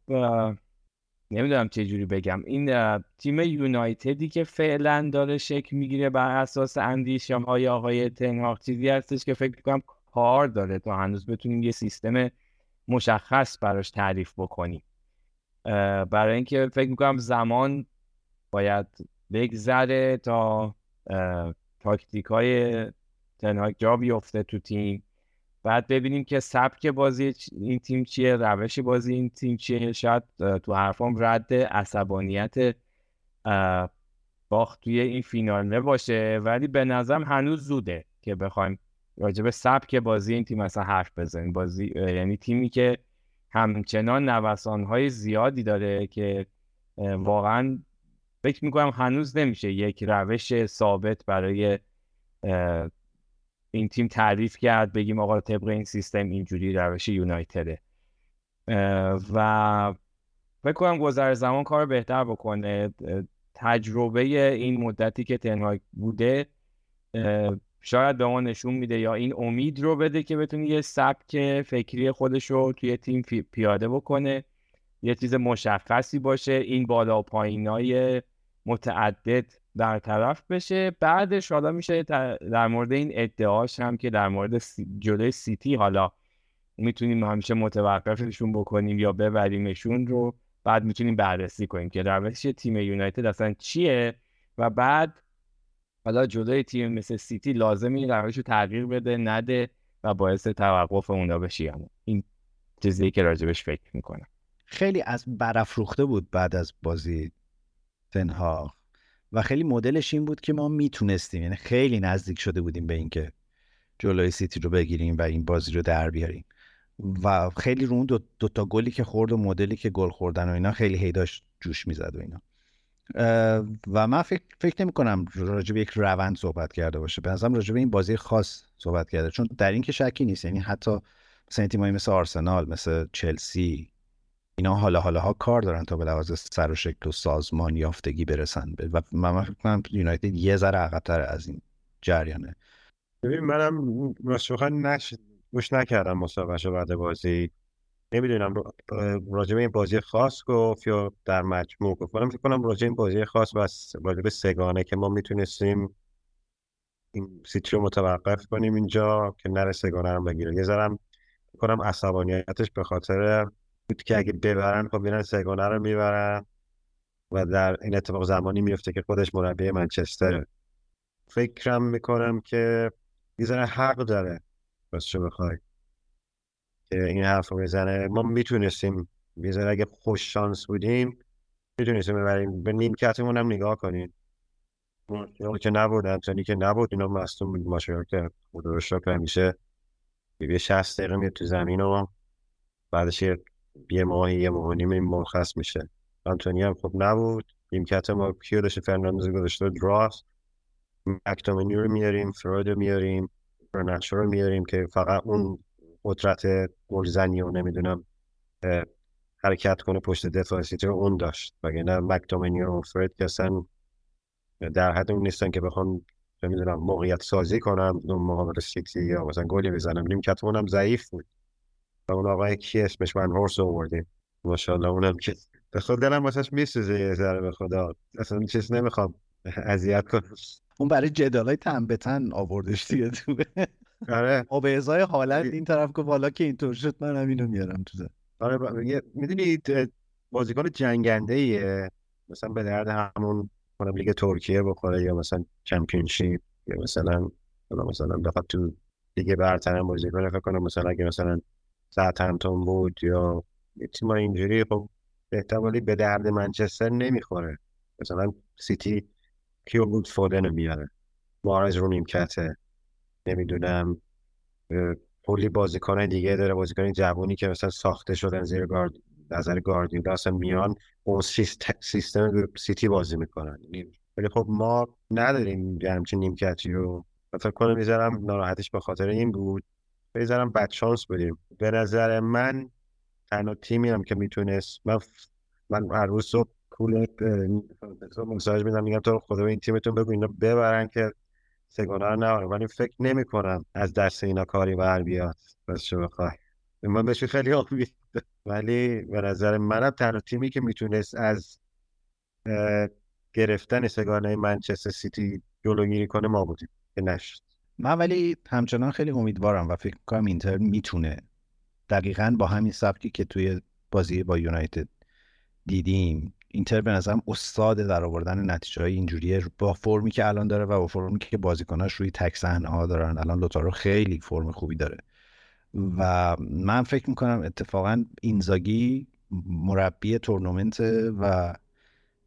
نمی‌دونم چه جوری بگم. این تیم یونایتدی که فعلا داره شکل می‌گیره بر اساس اندیشه های آقای تنهاق چیزی هستش که فکر کنم کار داره تا هنوز بتونیم یه سیستم مشخص براش تعریف بکنیم. برای اینکه فکر می‌کنم زمان باید بگذره تا تاکتیک های تنهاک جا بیفته تو تیم. بعد ببینیم که سبک بازی این تیم چیه روش بازی این تیم چیه. شاید تو حرفام رد عصبانیت باخت توی این فینال باشه ولی به نظرم هنوز زوده که بخوایم راجب سبک بازی این تیم اصلا حرف بزنیم. بازی یعنی تیمی که همچنان نوسانهای زیادی داره که واقعا فکر می‌کنم هنوز نمیشه یک روش ثابت برای این تیم تعریف کرد بگیم آقا طبق این سیستم اینجوری روش یونایتده. و فکر کنم گذر زمان کار بهتر بکنه. تجربه این مدتی که تنهاک بوده شاید به ما نشون میده یا این امید رو بده که بتونه یه سبک فکری خودش رو توی تیم پیاده بکنه. یه چیز مشخصی باشه. این بالا و پایینای متعدد برطرف بشه. بعدش حالا میشه در مورد این ادعاش هم که در مورد جلوی سیتی حالا می‌تونیم همیشه متوقفشون بکنیم یا ببریمشون رو. بعد می‌تونیم بررسی کنیم که روش تیم یونایتد اصلا چیه. و بعد حالا جلوی تیم مثل سیتی لازم این روش رو تغییر بده نده و باعث توقف اونا بشی این چیزی که راجبش فکر می‌کنم. خیلی از برافروخته بود بعد از بازی تنها و خیلی مدلش این بود که ما می‌تونستیم یعنی خیلی نزدیک شده بودیم به اینکه جلوی سیتی رو بگیریم و این بازی رو در بیاریم. و خیلی رو اون دو, دو تا گلی که خورد و مدلی که گل خوردن و اینا خیلی هیداش جوش می‌زد و اینا. و من فکر, فکر نمی کنم راجع به یک روند صحبت کرده باشه. به نظرم راجع این بازی خاص صحبت کرده چون در این که شکی نیست. یعنی حتی مثلا تیمایی مثل آرسنال مثل چلسی اینا حالا حالا ها کار دارن تا به لحاظ سر و شکل و سازمان یافتگی برسن. و من فکر کنم یونایتد یه ذره عقبتر از این جریانه. ببین منم راستش نش گوش نکردم مسابقه بعد بازی. نمی‌دونم راجع به این بازی خاص گفت یا در مجموع گفت؟ فکر کنم راجع این بازی خاص و راجع به سگانه که ما می‌تونستیم این سیتی رو متوقف کنیم اینجا که نره سگانه بگیره. یه ذرم کنم عصبانیتش به خاطر بود که اگه ببرن خب میرن سگانه رو می‌برن و در این اتفاق زمانی میفته که خودش مربی منچستره. فکرم می‌کنم که یه ذره حق داره چه بخوای که این حرف رو بزنه. ما می‌تونستیم یه اگه خوش شانس بودیم می‌تونستیم ببریم. به نیمکتمون هم نگاه کنیم که نبود انتونی که نبود اینا مستون بود. ماشاءالله که خدا رو شکر همیشه یه 60 دقیقه میاد تو زمین و بعدش یه ماهی یه ماه نیم مرخص میشه. انتونی هم خب نبود. نیمکت ما کیو داشته؟ فرناندز گذاشته دراست مکتومنی رو میاریم فرود رو میاریم فرناتشو رو میاریم که فقط اون قدرت گلزنی و نمی‌دونم حرکت کنه پشت دفاع سیتی رو اون داشت. وگرنه مکتومنی و که اصلا در حد اون نیستن که بخوام نمی‌دونم موقعیت سازی کنم اون مقابل سیتی یا مثلا گلی بزنم نیمکت اونم ضعیف بود. اون آقای کی اسمش؟ من هورس آوردیم. ماشاءالله اونم که به خود دلم واسش میسوزه یه ذره به خدا. اصلا چیز نمی‌خوام اذیت کنم. اون برای جدالای تن به تن آوردش دیگه تو. آره. و به ازای حالت این طرف که بالا که اینطور شد من هم اینو میارم تو آره می‌دونید بازیکن جنگنده ایه مثلا به درد همون کنم لیگ ترکیه بخوره یا مثلا چمپیونشیپ یا مثلا مثلا بخواد تو لیگ برتر بازیکن فکر کنم مثلا اگه مثلا همتون بود یا تیم اینجوری خب احتمالی به درد منچستر نمی‌خوره. مثلا سیتی کیو بود فودن میاره؟ مارز رو نیمکته. نمی‌دونم کلی بازیکن دیگه داره بازیکن جوونی که مثلا ساخته شدن زیر گارد نظر گاردیولا اصلا میان اون سیستم سیتی بازی می‌کنن. ولی خب ما نداریم همچین نیمکتی رو. فکر کنم می‌ذارم ناراحتش به خاطر این بود. بذارم بد شانس بدیم به نظر من تنها تیمی هم که می‌تونست من من هر روز صبح کول مساج میدم میگم تو خدا این تیمتون بگو اینا ببرن که سگانه رو نبرن. ولی فکر نمی کنم از دست اینا کاری بر بیاد. بس شو بخوای؟ من بهش خیلی امید ولی به نظر منم تنها تیمی که می‌تونست از گرفتن سگانه منچستر سیتی جلوگیری کنه ما بودیم. که نشد. من ولی همچنان خیلی امیدوارم و فکر کنم اینتر می‌تونه دقیقا با همین سبکی که توی بازی با یونایتد دیدیم. اینتر به نظرم استاد در آوردن نتیجه های اینجوریه. با فرمی که الان داره و با فرمی که بازیکناش روی تک صحنه ها دارن الان لوتارو خیلی فرم خوبی داره. و من فکر می‌کنم اتفاقا اینزاگی مربی تورنمنت و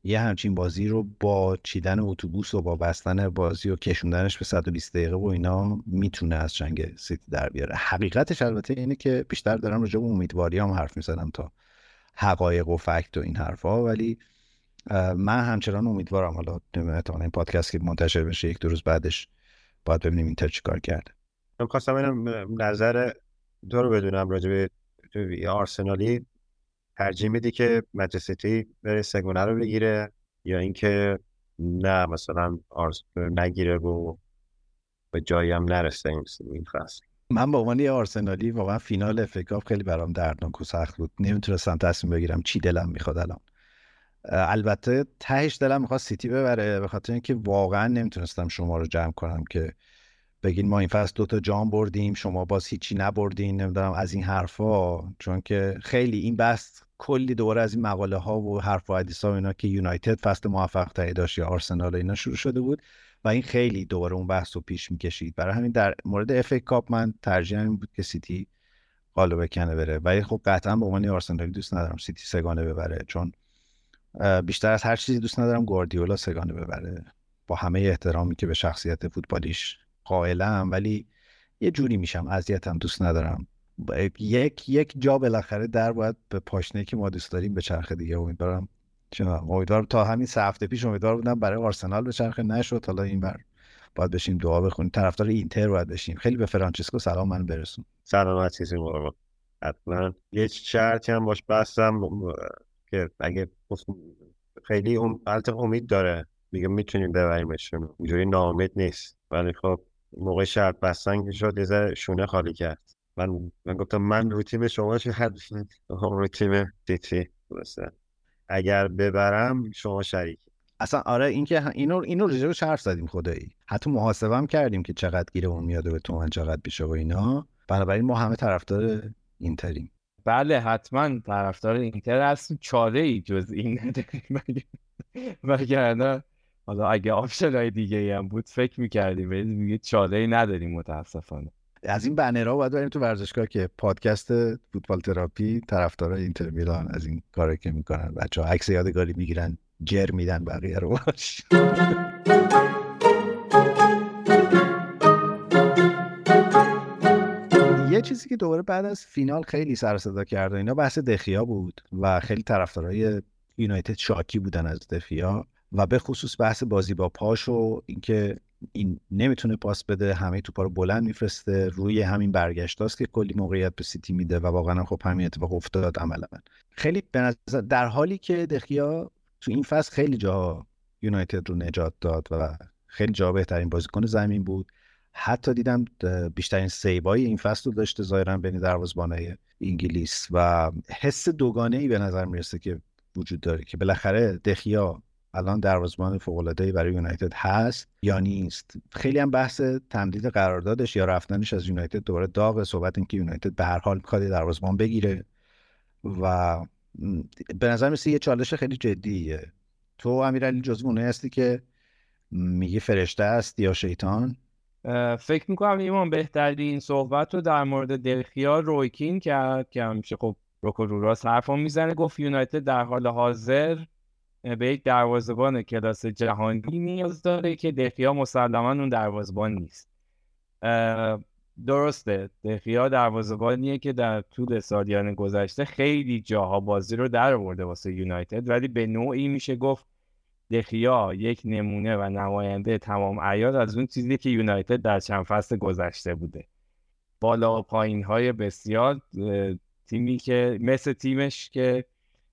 یه همچین بازی رو با چیدن اتوبوس و با بستن بازی و کشوندنش به 120 دقیقه و اینا می‌تونه از جنگ سیتی در بیاره. حقیقتش البته اینه که بیشتر دارم راجع به امیدواری هم حرف می‌زنم تا حقایق و فکت و این حرفها ولی من همچنان امیدوارم حالا احتمالا این پادکست که منتشر بشه یک دو روز بعدش باید ببینیم اینتر چیکار کرده. من خواستم نظر تو رو بدونم راجع به آرسنالی. ترجیح میدی که منچستر بره سگونه رو بگیره یا اینکه نه مثلا آرس نگیره و به جایی هم نرسه این فصل؟ من به عنوان یه آرسنالی واقعا فینال افکاپ خیلی برام دردناک و سخت بود. نمی‌تونستم تصمیم بگیرم چی دلم می‌خواد الان. البته تهش دلم می‌خواد سیتی ببره به خاطر اینکه واقعا نمی‌تونستم شما رو جمع کنم که بگین ما این فصل دوتا جام بردیم شما باز هیچی نبردین نمی‌دونم از این حرفا. چون که خیلی این بحث کلی دوره از این مقاله ها و حرف و حدیث ها اینا که یونایتد فصل موفق تری داشت یا آرسنال اینا شروع شده بود و این خیلی دوباره اون بحث رو پیش می‌کشید. برای همین در مورد FA Cup من ترجیح این بود که سیتی قالو بکنه بره. ولی خب قطعا به عنوان آرسنالی دوست ندارم سیتی سه‌گانه ببره چون بیشتر از هر چیزی دوست ندارم گواردیولا سه‌گانه ببره. با همه احترامی که به شخصیت فوتبالیش قائلم ولی یه جوری میشم اذیتم دوست ندارم. یک یک جا بالاخره در باید به پاشنه که ما دوست داریم به چرخ دیگه. امیدوارم امیدوارم تا همین سه هفته پیش امیدوار بودم برای آرسنال به چرخه نشد. حالا این بر باید بشیم دعا بخونیم. طرفدار اینتر باید بشیم. خیلی به فرانچسکو سلام من برسون. سلامت چیزی مورد حتما. یه شرطی هم باش بستم که اگه خیلی ام... امید داره. میگه می‌تونیم ببریمش اینجوری ناامید نیست. ولی خب موقع شرط بستن که شد یه شونه خالی کرد. من من گفتم من رو تیم شما چه حد رو تیم دیتی اگر ببرم شما شریک. اصلا آره این که اینو اینو رو حرف زدیم خدایی. حتی محاسبه هم کردیم که چقدر گیره اون میاده به تومن چقدر بیشه و اینا. بنابراین ما همه طرفدار اینتریم. بله حتما طرفدار اینتر هست چاره ای جز این نداریم <laughs> وگرنه حالا اگه option های دیگه هم بود فکر می‌کردیم. ولی دیگه چاره ای نداریم متاسفانه. از این بنرها باید بریم تو ورزشگاه که پادکست فوتبال تراپی طرفدارای اینتر میلان از این کاری که می‌کنن. بچه ها عکس یادگاری می‌گیرن جر میدن بقیه رو. باش یه چیزی که دوباره بعد از فینال خیلی سر صدا کرد اینا بحث دخیا بود و خیلی طرفدارای یونایتد شاکی بودن از دخیا و به خصوص بحث بازی با پاش و اینکه این نمی‌تونه پاس بده همه توپا رو بلند میفرسته روی همین برگشتاست که کلی موقعیت به سیتی میده و واقعا خب همین اتفاق افتاد عملا. خیلی به نظر در حالی که دخیا تو این فصل خیلی جا یونایتد رو نجات داد و خیلی جا بهترین بازیکن زمین بود. حتی دیدم بیشترین سیبای این فصل رو داشته ظاهرا بین دروازه‌بانای انگلیس و حس دوگانه ای به نظر می‌رسه که وجود داره که بالاخره دخیا الان دروازه‌بان فوق‌العاده‌ای برای یونایتد هست یا نیست؟ خیلی هم بحث تمدید قراردادش یا رفتنش از یونایتد دوباره داغ صحبت این که یونایتد به هر حال می‌خواد دروازه‌بان بگیره و به نظر میسه یه چالش خیلی جدیه. تو امیرعلی جزو اونایی هستی که میگه فرشته است یا شیطان؟ فکر می‌کنم ایمان بهترین صحبت رو در مورد دلخیا رویکین کرد که همیشه خب روکو رو راست حرف می‌زنه. گفت یونایتد در حال حاضر. به یک دروازبان کلاس جهانی نیاز داره که دخیا مسلما اون دروازبان نیست. درسته دخیا دروازبانیه که در طول سالیان گذشته خیلی جاها بازی رو در آورده واسه یونایتد ولی به نوعی میشه گفت دخیا یک نمونه و نماینده تمام عیار از اون چیزی که یونایتد در چند فصل گذشته بوده. بالا و پایین های بسیار تیمی که مثل تیمش که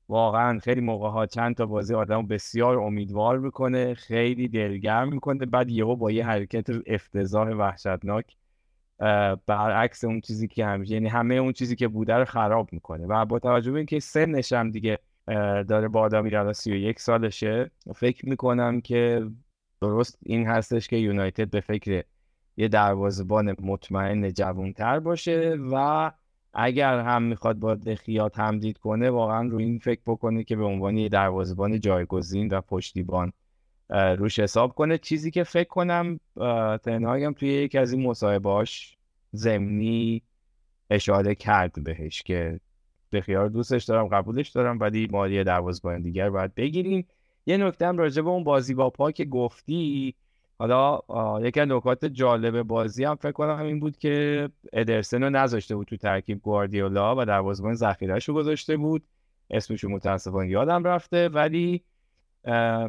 واقعا خیلی موقع ها چند تا بازی آدم بسیار امیدوار می‌کنه خیلی دلگرم می‌کنه بعد یهو با یه حرکت افتضاح وحشتناک برعکس اون چیزی که همیشه یعنی همه اون چیزی که بوده رو خراب می‌کنه. و با توجه به اینکه سنش هم دیگه داره بادا میره سی و یک سالشه فکر می‌کنم که درست این هستش که یونایتد به فکر یه دروازبان مطمئن جوانتر باشه و اگر هم می‌خواد با دخیا تمدید کنه واقعا رو این فکر بکنه که به عنوان یه دروازبان جایگزین و پشتیبان روش حساب کنه. چیزی که فکر کنم تنهاگم توی یکی از این مصاحبهاش زمینی اشاره کرد بهش که دخیا رو دوستش دارم قبولش دارم ولی ما یه دروازبان دیگر باید بگیریم. یه نکته هم راجع به اون بازی با پا که گفتی حالا یکی از نکات جالب بازی هم فکر کنم این بود که ادرسن رو نذاشته بود تو ترکیب گواردیولا و دروازه‌بان ذخیره‌اش رو گذاشته بود. اسمش متاسفانه یادم رفته. ولی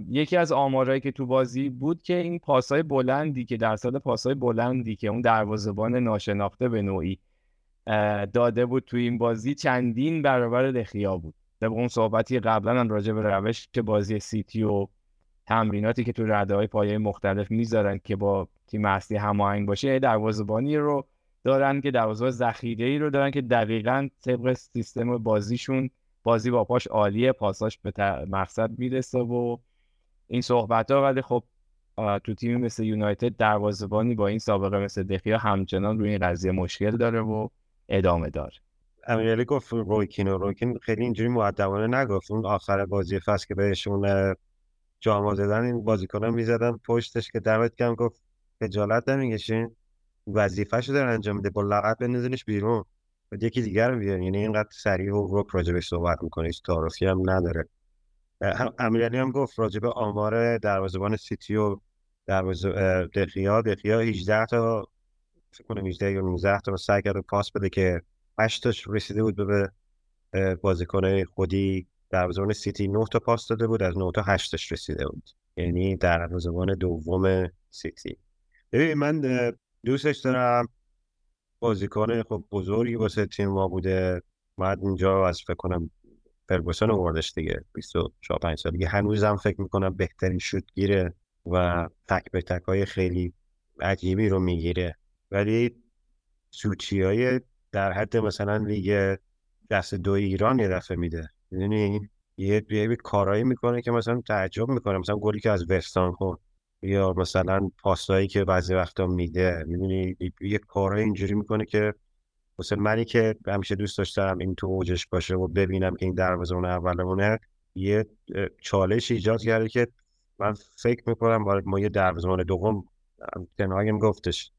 یکی از آمارهایی که تو بازی بود که این پاسای بلندی که درصد پاسای بلندی که اون دروازه‌بان ناشناخته به نوعی داده بود تو این بازی چندین برابر دخیا بود. طبق اون صحبتی قبلا هم راجع به روش که بازی سیتی و تمریناتی که تو رده های پایه مختلف می‌ذارن که با تیم اصلی هماهنگ باشه دروازه‌بانی رو دارن که دروازه ذخیره ای رو دارن که دقیقا طبق سیستم بازیشون بازی با پاش عالیه پاساش به مقصد می‌رسه و این صحبت ها ولی خب تو تیم مثل یونایتد دروازه‌بانی با این سابقه مثل دخیا همچنان روی این قضیه مشکل داره و ادامه داره. امیرالی گفت رویکین و رویکین خیلی اینجوری مؤدبانه نگفت. اون آخر بازی فصل که بهشون جاما زدن این بازیکنان می‌زدن پشتش که دمت کم گفت خجالت نمی‌کشین. وظیفه‌شو داره انجام میده با لغت بندازینش بیرون. و یکی دیگر رو بیارین. یعنی اینقدر سریع و روک راجبش صحبت می‌کنه هیچ تعارفی هم نداره. امیرعلی هم گفت راجب آمار دروازه‌بان سیتی و دروازه دخیا دخیا 18 تا فکر کنم 18 یا 19 تا سعی کرد پاس بده که 8 تاش رسیده بود به بازیکن خودی دروازه‌بان سیتی 9 تا پاس داده بود از 9 تا 8 تاش رسیده بود. یعنی دروازه‌بان دوم سیتی. ببین من دوستش دارم. بازیکن خب بزرگی واسه تیم ما بوده. بعد اینجا از فکر کنم فرگوسن آوردش دیگه. 24 5 سال دیگه. هنوزم فکر می‌کنم بهترین شوت گیره و تک به تک های خیلی عجیبی رو می‌گیره. ولی سوچی های در حد مثلا لیگ دست دو ایران یه دفعه میده. یعنی یه یه کارایی می‌کنه که مثلا تعجب می‌کنه. مثلا گلی که از وستان خورد یا مثلا پاسایی که بعضی وقتا میده. می‌دونی؟ یه کارهای اینجوری می‌کنه که مثلا منی که همیشه دوست داشتم این تو اوجش باشه و ببینم که این دروازه اون اولمونه یه چالش ایجاد کرده که من فکر می‌کنم ما یه دروازه‌بان دوم تنهایم گفتش.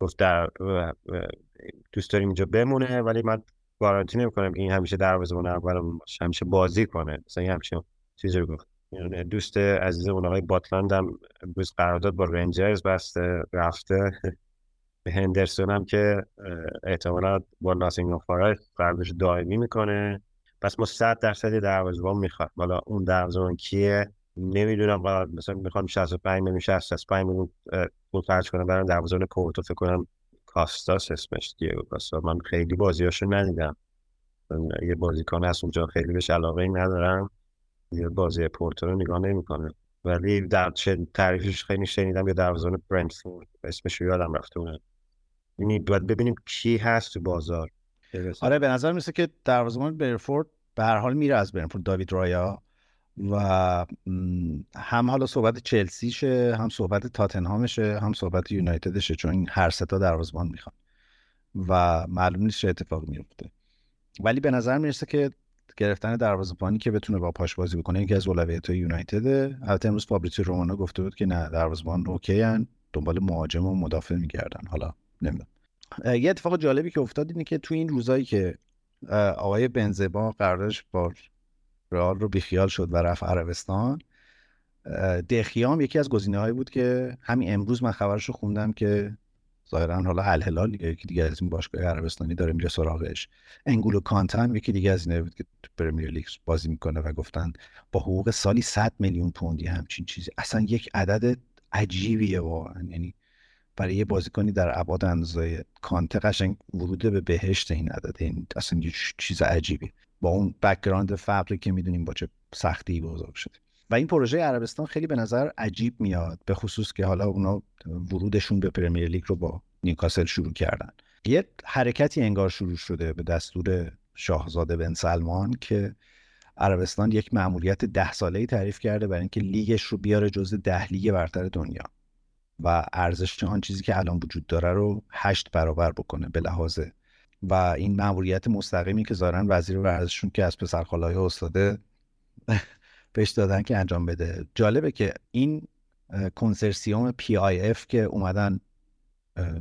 گفت در دوست داریم اینجا بمونه ولی من گارانتی نمی‌کنم این همیشه دروازه‌بان اولمون باشه همیشه بازی کنه. مثلا همچین چیزی رو گفت. یعنی دوست عزیز اون آقای باتلند هم امروز قرارداد با رنجرز بسته رفته. <laughs> به هندرسون هم که احتمالا با ناسینگ فارست قراردادش دائمی می‌کنه. پس ما صد درصد دروازه‌بان می‌خواد حالا اون دروازه‌بان کیه؟ نمی‌دونم. مثلا می‌خوام 65 میلیون 65 میلیون پول خرج کنم برای دروازه‌بان پورتو فکر کنم کاستاس اسمش دیگه من خیلی بازیاشو ندیدم. یه بازیکن هست اونجا خیلی بهش علاقه ندارم. یه بازی پورتو رو نگاه نمی‌کنه. ولی در تعریفش خیلی شنیدم یه دروازه‌بان برنتفورد اسمش یادم رفته یعنی باید ببینیم کی هست تو بازار. آره به نظر میسه که دروازه‌بان برفورد به هر حال میره از برنفورد. داوید رایا و هم حالا صحبت چلسیشه هم صحبت تاتنهامشه هم صحبت یونایتدشه چون این هر سه تا دروازه‌بان می‌خوان. و معلوم نیست چه اتفاقی میفته ولی به نظر می‌رسه که گرفتن دروازه‌بانی که بتونه با پاش بازی بکنه یکی از اولویت یونایتد البته امروز فابریزیو رومانو گفته بود که نه دروازه‌بان اوکی ان دنبال مهاجم و مدافع میگردن. حالا نمی‌دونم. یه اتفاق جالبی که افتاد اینه که تو این روزایی که آقای بنزما قراردادش با رئال رو بیخیال شد و رفت عربستان. دخیام یکی از گزینه هایی بود که همین امروز من خبرش رو خوندم که ظاهرا حالا الهلال یکی دیگه از این باشگاه عربستانی داره میره سراغش. انگولو کانتن یکی دیگه از اینه بود که تو پرمیر لیگ بازی می‌کنه و گفتن با حقوق سالی 100 میلیون پوندی همچین چیزی. اصلا یک عدد عجیبیه واقعا. یعنی برای یه بازیکنی در ابعاد اندازه کانته قشنگ ورود به بهشت این عدد. این اصلا یه چیز عجیبی. با اون background فقری که می‌دونیم با چه سختی بزرگ شده و این پروژه عربستان خیلی به نظر عجیب میاد به خصوص که حالا اونا ورودشون به پرمیر لیگ رو با نیوکاسل شروع کردن. یه حرکتی انگار شروع شده به دستور شاهزاده بن سلمان که عربستان یک مأموریت ده ساله ای تعریف کرده برای اینکه لیگش رو بیاره جزء ده لیگ برتر دنیا. و ارزش آن چیزی که الان وجود داره رو هشت برابر بکنه به لحاظ و این مأموریت مستقیمی که ظاهرا وزیر ورزششون که از پسرخالای استاده <laughs> بهش دادن که انجام بده. جالبه که این کنسرسیوم PIF که اومدن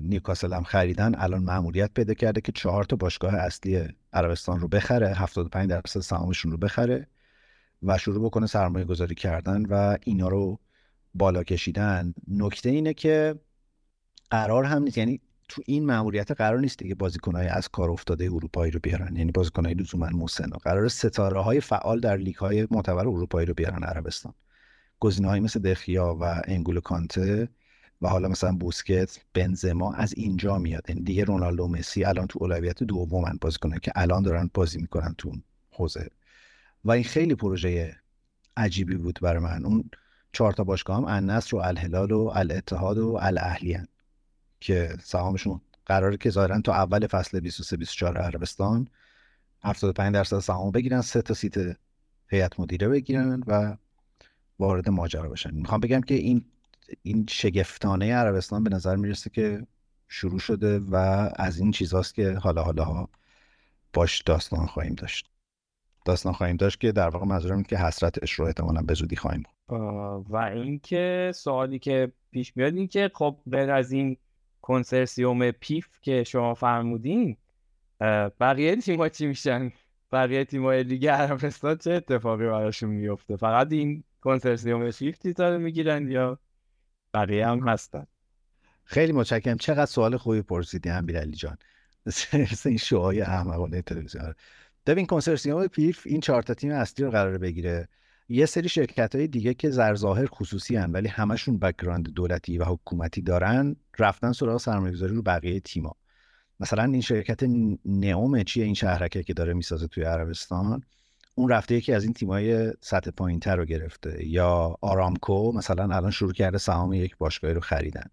نیوکاسل هم خریدن الان مأموریت پیدا کرده که چهار تا باشگاه اصلی عربستان رو بخره 75 درصد سهامشون رو بخره و شروع بکنه سرمایه گذاری کردن و اینا رو بالا کشیدن. نکته اینه که قرار هم نیست. یعنی تو این مأموریت قرار نیست دیگه بازیکنهای از کار افتاده اروپایی رو بیارن. یعنی بازیکنهای لزوما مسن قرار ستاره های فعال در لیگ های معتبر اروپایی رو بیارن عربستان. گزینه‌هایی مثل دخیا و انگولو کانته و حالا مثلا بوسکت بنزما از اینجا میاد. یعنی دیگه رونالدو مسی الان تو اولویت دومن بازیکنه که الان دارن بازی می‌کنن تو حوزه. و این خیلی پروژه عجیبی بود برای من. اون چهار تا باشگاه هم النصر و الهلال و الاتحاد و الاهلی که سهامشون قراره که ظاهرا تا اول فصل 23 24 عربستان 75 درصد سهام بگیرن سه تا سیت هیئت مدیره بگیرن و وارد ماجرا بشن. می‌خوام بگم که این این شگفتانه عربستان به نظر می‌رسه که شروع شده و از این چیزاست که حالا حالا باش داستان خواهیم داشت. داستان خواهیم داشت که در واقع منظورم که حسرتش رو احتمالا به زودی خواهیم و اینکه سوالی که پیش میاد این که خب غیر از این کنسرسیوم پیف که شما فرمودین بقیه تیم‌ها چی میشن؟ بقیه تیم‌های دیگه عربستان چه اتفاقی براشون میفته فقط این کنسرسیوم پیف تیتار می‌گیرن یا بقیه هم هستن؟ خیلی متشکرم. چقدر سوال خوبی پرسیدی امیرعلی جان. این شوهای احمقانه تلویزیون. ببین کنسرسیوم PIF این چهار تا تیم اصلی رو قراره بگیره. یه سری شرکت های دیگه که ظاهرا خصوصی هن ولی همشون background دولتی و حکومتی دارن رفتن سراغ سرمایه‌گذاری رو بقیه تیما مثلا این شرکت نئوم چیه؟ این شهرکه که داره می‌سازه توی عربستان. اون رفته یکی از این تیمای سطح پایین تر رو گرفته. یا آرامکو مثلا الان شروع کرده سهام یک باشگاهی رو خریدن.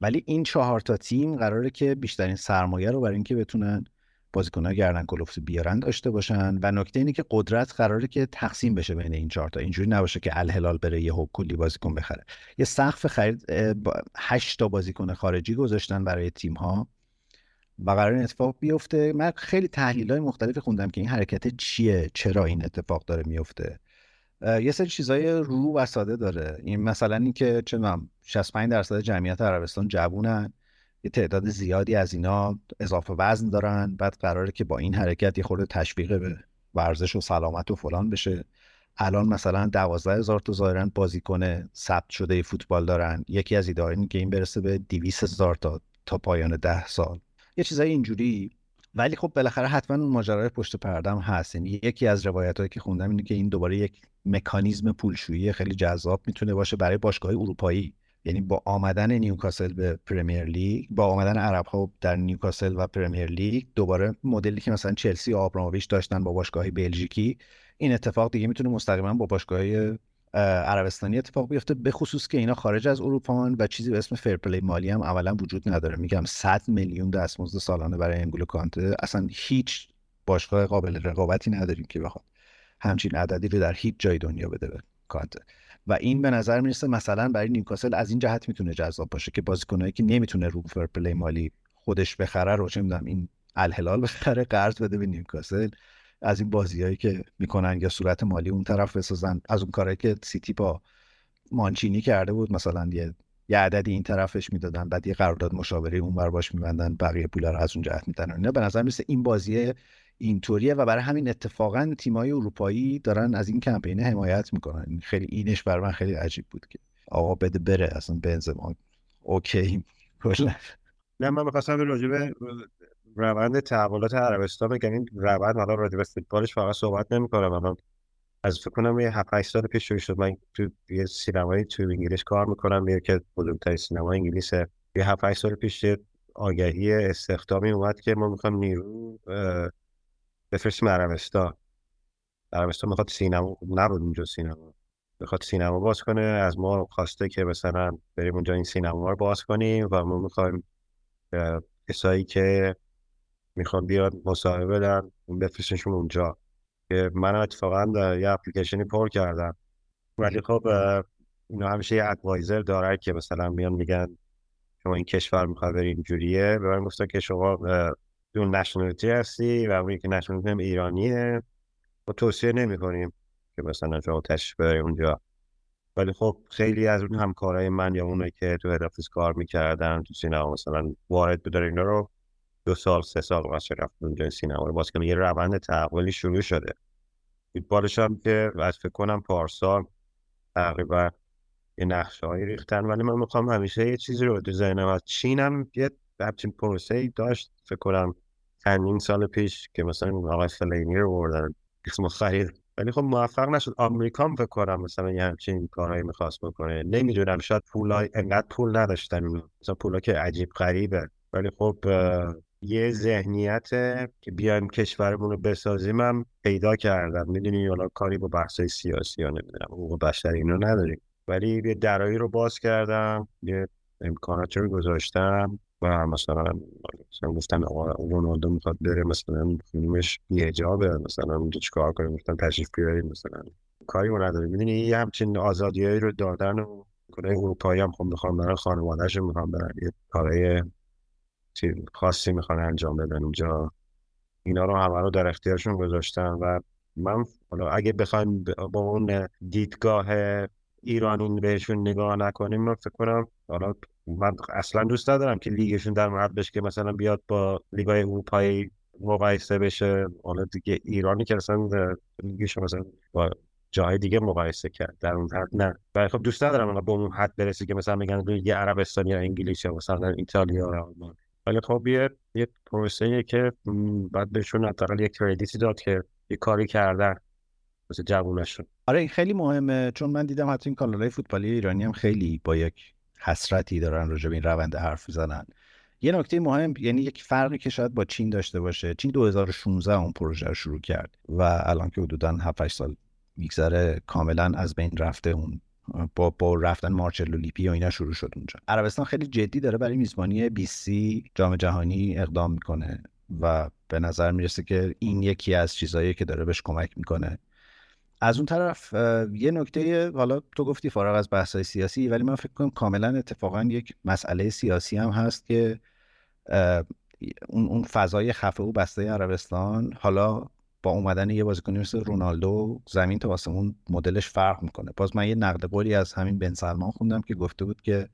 ولی این چهار تا تیم قراره که بیشترین سرمایه رو برای اینکه بتونن بازیکن‌ها گردن کلفت بیارن داشته باشن و نکته اینه که قدرت قراره که تقسیم بشه بین این چهار تا. اینجوری نباشه که الهلال بره یه کلی بازیکن بخره. یه سقف خرید 8 تا بازیکن خارجی گذاشتن برای تیم ها و قرار این اتفاق بیفته. من خیلی تحلیل های مختلفی خوندم که این حرکت چیه چرا این اتفاق داره میفته. یه سری چیزای رو و ساده داره. این مثلا اینکه چه 65 درصد جمعیت عربستان جوونن. یه تعداد زیادی از اینا اضافه وزن دارن بعد قراره که با این حرکت یه خورده تشویق به ورزش و سلامت و فلان بشه. الان مثلا دوازده هزار تا ظاهرا بازیکن ثبت شده فوتبال دارن. یکی از ایده این که این برسه به 200 هزار تا تا پایان ده سال. یه چیزای اینجوری. ولی خب بالاخره حتما اون ماجرای پشت پردم هست. یعنی یکی از روایت که خوندم اینه که این دوباره یک مکانیزم پولشویی خیلی جذاب می‌تونه باشه برای باشگاه اروپایی. یعنی با آمدن نیوکاسل به پرمیر لیگ با آمدن عرب ها در نیوکاسل و پرمیر لیگ دوباره مدلی که مثلا چلسی و آبراموویچ داشتن با باشگاه بلژیکی این اتفاق دیگه می‌تونه مستقیما با باشگاه عربستانی اتفاق بیفته به خصوص که اینا خارج از اروپا و چیزی به اسم fair play مالی هم اولا وجود نداره. میگم 100 میلیون دستمزد سالانه برای انگولو کانته. اصلا هیچ باشگاه قابل رقابتی نداریم که بخواد همچین عددی رو در هیچ جای دنیا بده به کانته. و این به نظر می‌رسه مثلا برای نیوکاسل از این جهت می‌تونه جذاب باشه که بازیکنایی که نمی‌تونه رو fair play مالی خودش بخره رو چه می‌دونم این الهلال بخره قرض بده به نیوکاسل از این بازیهایی که می‌کنن یا صورت مالی اون طرف بسازن. از اون کارهایی که سیتی با مانچینی کرده بود مثلا یه یه عددی این طرفش می‌دادن بعد یه قرارداد مشاوره اون بر باش میبندن بقیه پولا رو از اون جهت میدن. اینا به نظر می‌رسه این بازی اینطوریه و برای همین اتفاقا تیمای اروپایی دارن از این کمپین حمایت می‌کنن. خیلی اینش برای من خیلی عجیب بود که آقا بده بره اصلا بنزما. اوکی. نه من می‌خواستم راجع به روند تحولات عربستان بگم. این روند حالا راجع به فوتبالش فقط صحبت نمی‌کنم. الان از فکر کنم یه 7 8 سال پیش شروع شد. من تو یه سینمایی تو انگلیس کار می‌کنم. یه که بزرگترین سینما انگلیسه. یه 7 8 سال پیش آگهی استخدامی اومد که ما می‌خوام نیرو بفرستیم عربستان عربستان می‌خواد سینما نبود اونجا سینما. می‌خواد سینما باز کنه. از ما خواسته که مثلا بریم اونجا این سینما رو باز کنیم و ما می‌خوایم کسایی که می‌خوان بیاد مصاحبه بدن بفرستشون اونجا. که من اتفاقا یه اپلیکیشنی پر کردم. ولی خب اینا همیشه یه ادوایزر داره که مثلا میان میگن شما این کشور می‌خواد بری اینجوریه. به من گفتن که شما دون نشنالیتی هستی و اون که نشنالیتی هم ایرانیه. و توصیه نمی کنیم که مثلا شما تشریف اونجا. ولی خب خیلی از اون همکارای من یا اونایی که تو هد کار می‌کردن تو سینما مثلا وارد بداره اینا رو دو سال سه سال واسه رفت اونجا سینما رو باز که یه روند تحولی شروع شده. فوتبالش هم که از فکر کنم پارسال تقریبا یه نقشه ریختن. ولی من می‌خوام همیشه یه چیزی رو تو ذهنم از چین هم یه همچین پروسه ای داشت. فکر کنم چندین سال پیش که مثلا آقای فلینی رو بردن اسم خرید ولی خب موفق نشد. آمریکا هم فکر کنم مثلا یه همچین کارهایی می‌خواست بکنه. نمی‌دونم شاید پولای انقدر پول نداشتن. مثلا پولا که عجیب غریبه. ولی خب یه ذهنیت که بیایم کشورمون رو بسازیم هم پیدا کردم. می‌دونی حالا کاری با بحثای سیاسی یا نمی‌دونم حقوق بشر اینو نداریم. ولی یه درایی رو باز کردم. یه امکانات رو گذاشتم و مثلا مثلا گفتن آقا رونالدو می‌خواد بره مثلا فیلمش بیهجابه مثلا اونجا چیکار کنیم؟ گفتن تشریف بیاریم مثلا. کاری رو نداریم. می‌دونی یه همچین آزادیایی رو دادن و کره اروپایی هم خب می‌خوام برن خانوادهشون می‌خوام برن. یه کارهای خاصی می‌خوان انجام بدن اونجا اینا رو همه رو در اختیارشون گذاشتن و من حالا اگه بخوایم با اون دیدگاه ایرانی بهشون نگاه نکنیم من فکر کنم حالا من اصلا دوست ندارم که لیگشون در مورد بشه که مثلا بیاد با لیگای اروپایی مقایسه بشه. حالا دیگه ایرانی که اصلا لیگش مثلا با جای دیگه مقایسه کرد در اون حد نه. ولی خب دوست ندارم با اون حد برسی که مثلا میگن لیگ عربستان یا انگلیس یا مثلا ایتالیا یا آلمان. ولی خب یه یه پروسه که بعد بهشون حداقل یک کردیتی داد که یه کاری کردن مثل جوونشون آره این خیلی مهمه. چون من دیدم حتی این کانالای فوتبالی ایرانی هم خیلی با یک حسرتی دارن راجع به این روند حرف می‌زنن. یه نکته مهم یعنی یک فرقی که شاید با چین داشته باشه. چین 2016 اون پروژه رو شروع کرد و الان که حدودا 7 سال میگذره کاملا از بین رفته اون با, با رفتن مارچلو لیپی و اینا شروع شد اونجا. عربستان خیلی جدی داره برای میزبانی سی جام جهانی اقدام می‌کنه و به نظر می‌رسه که این یکی از چیزهایی که داره بهش کمک می‌کنه. از اون طرف یه نکته حالا تو گفتی فارغ از بحث سیاسی ولی من فکر کنم کاملا اتفاقا یک مسئله سیاسی هم هست که اون اون فضای خفه و بسته عربستان حالا با اومدن یه بازیکنی مثل رونالدو زمین تا آسمون مدلش فرق می‌کنه. باز من یه نقد قولی از همین بن سلمان خوندم که گفته بود که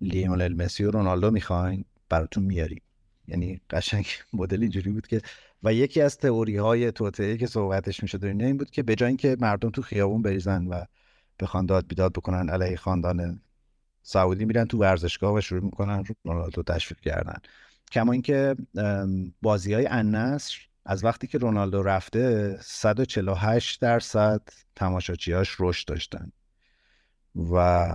لیونل مسی و رونالدو می‌خواین براتون میاریم. یعنی قشنگ مدل اینجوری بود که و یکی از تئوری های توطئه که صحبتش می‌شد این این بود که به جای اینکه مردم تو خیابون بریزن و بخوان داد بیداد بکنن علیه خاندان سعودی میرن تو ورزشگاه و شروع می‌کنن رونالدو تشویق کردن. کما اینکه بازی های النصر از وقتی که رونالدو رفته 148 درصد تماشاچیاش رشد داشتن. و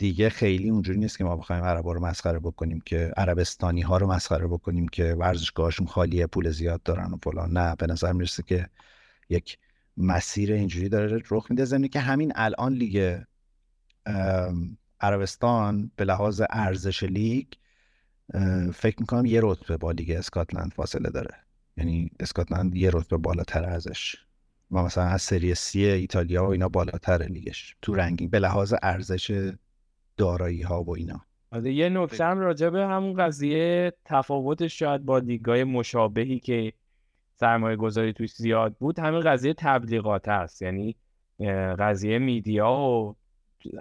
دیگه خیلی اونجوری نیست که ما بخوایم عربا رو مسخره بکنیم که عربستانی ها رو مسخره بکنیم که ورزشگاهشون خالیه پول زیاد دارن و فلان. نه به نظر می‌رسه که یک مسیر اینجوری داره رخ میده. زمینی که همین الان لیگ عربستان به لحاظ ارزش لیگ فکر می‌کنم یه رتبه با لیگ اسکاتلند فاصله داره. یعنی اسکاتلند یه رتبه بالاتر ازش. و مثلا از سری سی ایتالیا و اینا بالاتر لیگش تو رنگینگ به لحاظ ارزش دارایی ها و اینا. آره یه نکته هم راجع به همون قضیه تفاوتش شاید با لیگای مشابهی که سرمایه گذاری توش زیاد بود همین قضیه تبلیغات است یعنی قضیه میدیا و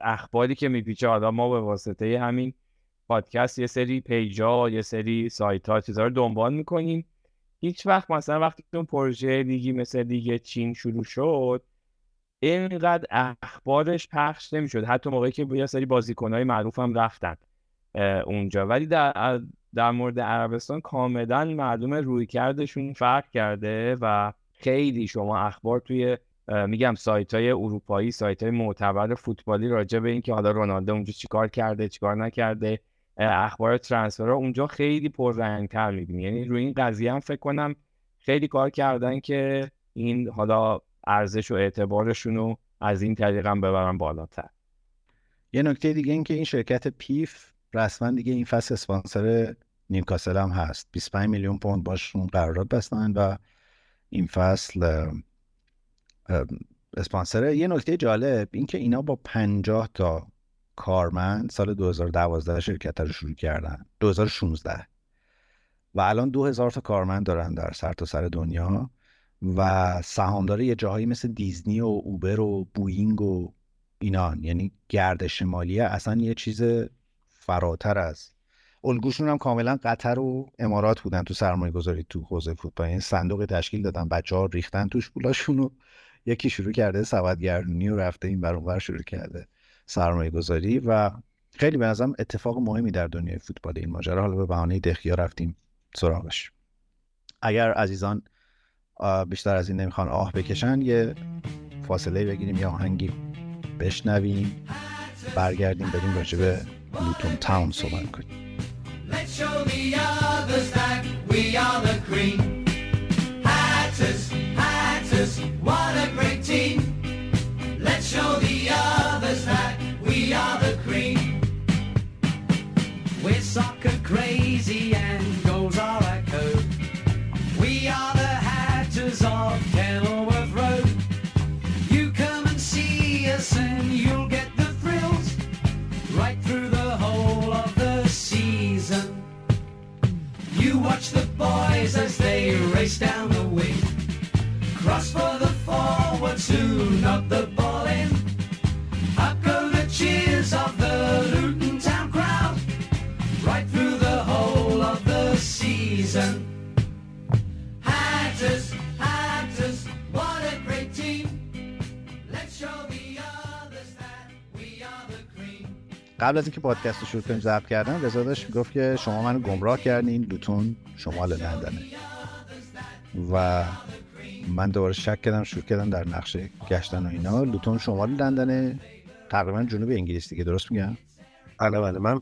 اخباری که میپیچه. آدم ما به واسطه همین پادکست یه سری پیجا یه سری سایت ها چیزا رو دنبال می‌کنیم. هیچ وقت مثلا وقتی اون پروژه لیگی مثل لیگ چین شروع شد اینقدر اخبارش پخش نمی‌شد. حتی موقعی که یه سری بازیکنهای معروف هم رفتن اونجا. ولی در, در مورد عربستان کاملا مردم روی کردشون فرق کرده و خیلی شما اخبار توی میگم سایت های اروپایی سایت های معتبر فوتبالی راجع به اینکه حالا رونالدو اونجا چیکار کرده چیکار نکرده اخبار ترانسفر اونجا خیلی پررنگتر می‌بینی. یعنی روی این قضیه هم فکر کنم خیلی کار کردن که این حالا ارزش و اعتبارشون رو از این طریق هم ببرن بالاتر. یه نکته دیگه این که این شرکت پیف رسما دیگه این فصل اسپانسر نیوکاسل هم هست. 25 میلیون پوند باشون قرارداد بستن و این فصل اسپانسر. یه نکته جالب این که اینا با 50 تا کارمند سال 2012 شرکت رو شروع کردن. 2016 و الان 2000 تا کارمند دارن در سر تا سر دنیا. و سهامدار یه جاهایی مثل دیزنی و اوبر و بوینگ و اینان یعنی گردش مالی اصلا یه چیز فراتر از الگوشون هم کاملا قطر و امارات بودن تو سرمایه گذاری تو حوزه فوتبال. این یعنی صندوق تشکیل دادن بچه ها ریختن توش پولاشون و یکی شروع کرده سبدگردونی و رفته این بر شروع کرده سرمایه گذاری و خیلی به نظرم اتفاق مهمی در دنیای فوتبال این ماجرا. حالا به بهانه دخیا رفتیم سراغش. اگر عزیزان بیشتر از این نمی‌خوان آه بکشن یه فاصله بگیریم یا آهنگی بشنویم برگردیم بریم راجع به لوتون تاون صحبت کنیم. Let's قبل از اینکه پادکست رو شروع کنیم ضبط کردم رضا داشت می‌گفت که شما منو گمراه کردین لوتون شمال لندنه و من دوباره شک کردم شروع کردم در نقشه گشتن و اینا. لوتون شمال لندنه تقریبا جنوب انگلیس دیگه درست میگم؟ بله بله. من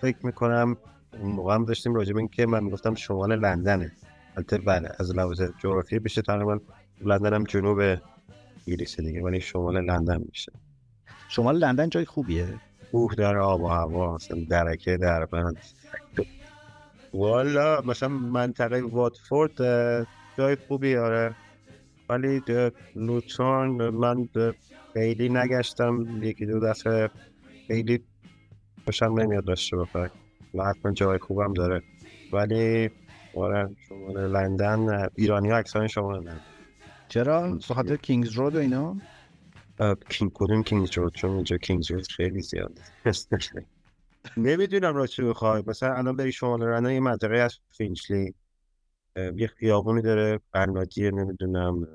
فکر می‌کنم اون موقع هم داشتیم راجع به اینکه من می‌گفتم شمال لندنه. البته بله از لحاظ جغرافی بشه تقریبا لندن هم جنوب انگلیس دیگه ولی شمال لندن میشه. شمال لندن جای خوبیه. کوه در آب و هوا مثلا درکه در بند. والا مثلا منطقه واتفورد جای خوبی آره. ولی لوتون من خیلی نگشتم. یکی دو دفعه خیلی خوشم نمیاد داشته بخواه و حتما جای خوبم داره. ولی آره شمال لندن ایرانی ها اکثرا شمال لندن. چرا؟ خاطر کینگز رود و اینا؟ کینگ کدوم کینگز رود چون اینجا کینگز رود خیلی زیاد. <laughs> نمی‌دونم را چی بخوای مثلا الان بری شمال لندن یه منطقه از فینچلی. یه خیابونی داره برنادیه نمی‌دونم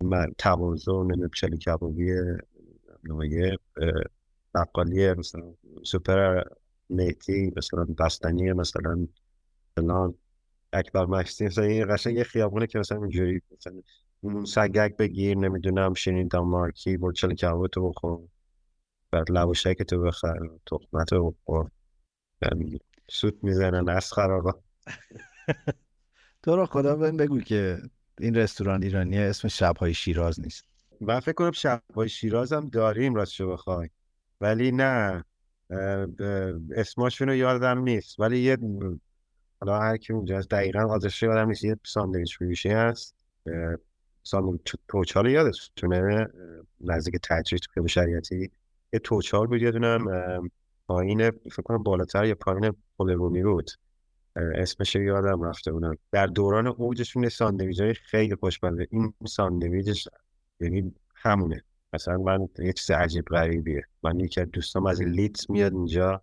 من تمازو نمی‌دونم چلی کبابی نمایه بقالی مثلا سوپر نیتی مثلا بستنی مثلا فلان اکبر مکسی مثلا این قشنگ یه خیابونه که مثلا اینجوری مثلا سگک بگیر نمی‌دونم شیرین دانمارکی برو چلی کباب تو بخور. بعد لواشک تو بخر تخمت رو بخور. سوت می‌زنن از خرابا. <laughs> تو رو خدا بهم بگو که این رستوران ایرانی اسم شبهای شیراز نیست. من فکر کنم شبهای شیراز هم داریم راستشو بخوای. ولی نه اسماشون رو یادم نیست. ولی یه حالا هر کی اونجا هست دقیقا آدرسش یادم نیست. یه ساندویچ فروشی هست. ساندویچ توچال یادتونه نزدیک تجریش تو خیلی شریعتی. یه توچال بود یادونم پایین فکر کنم بالاتر یا پایین پل رومی بود. اسمش یادم رفته بودم. در دوران اوجشون ساندویچ های خیلی خوشبنده این ساندویچش یعنی همونه. مثلا من یه چیز عجیب غریبیه. من یکی از دوستام از لیتس میاد اینجا.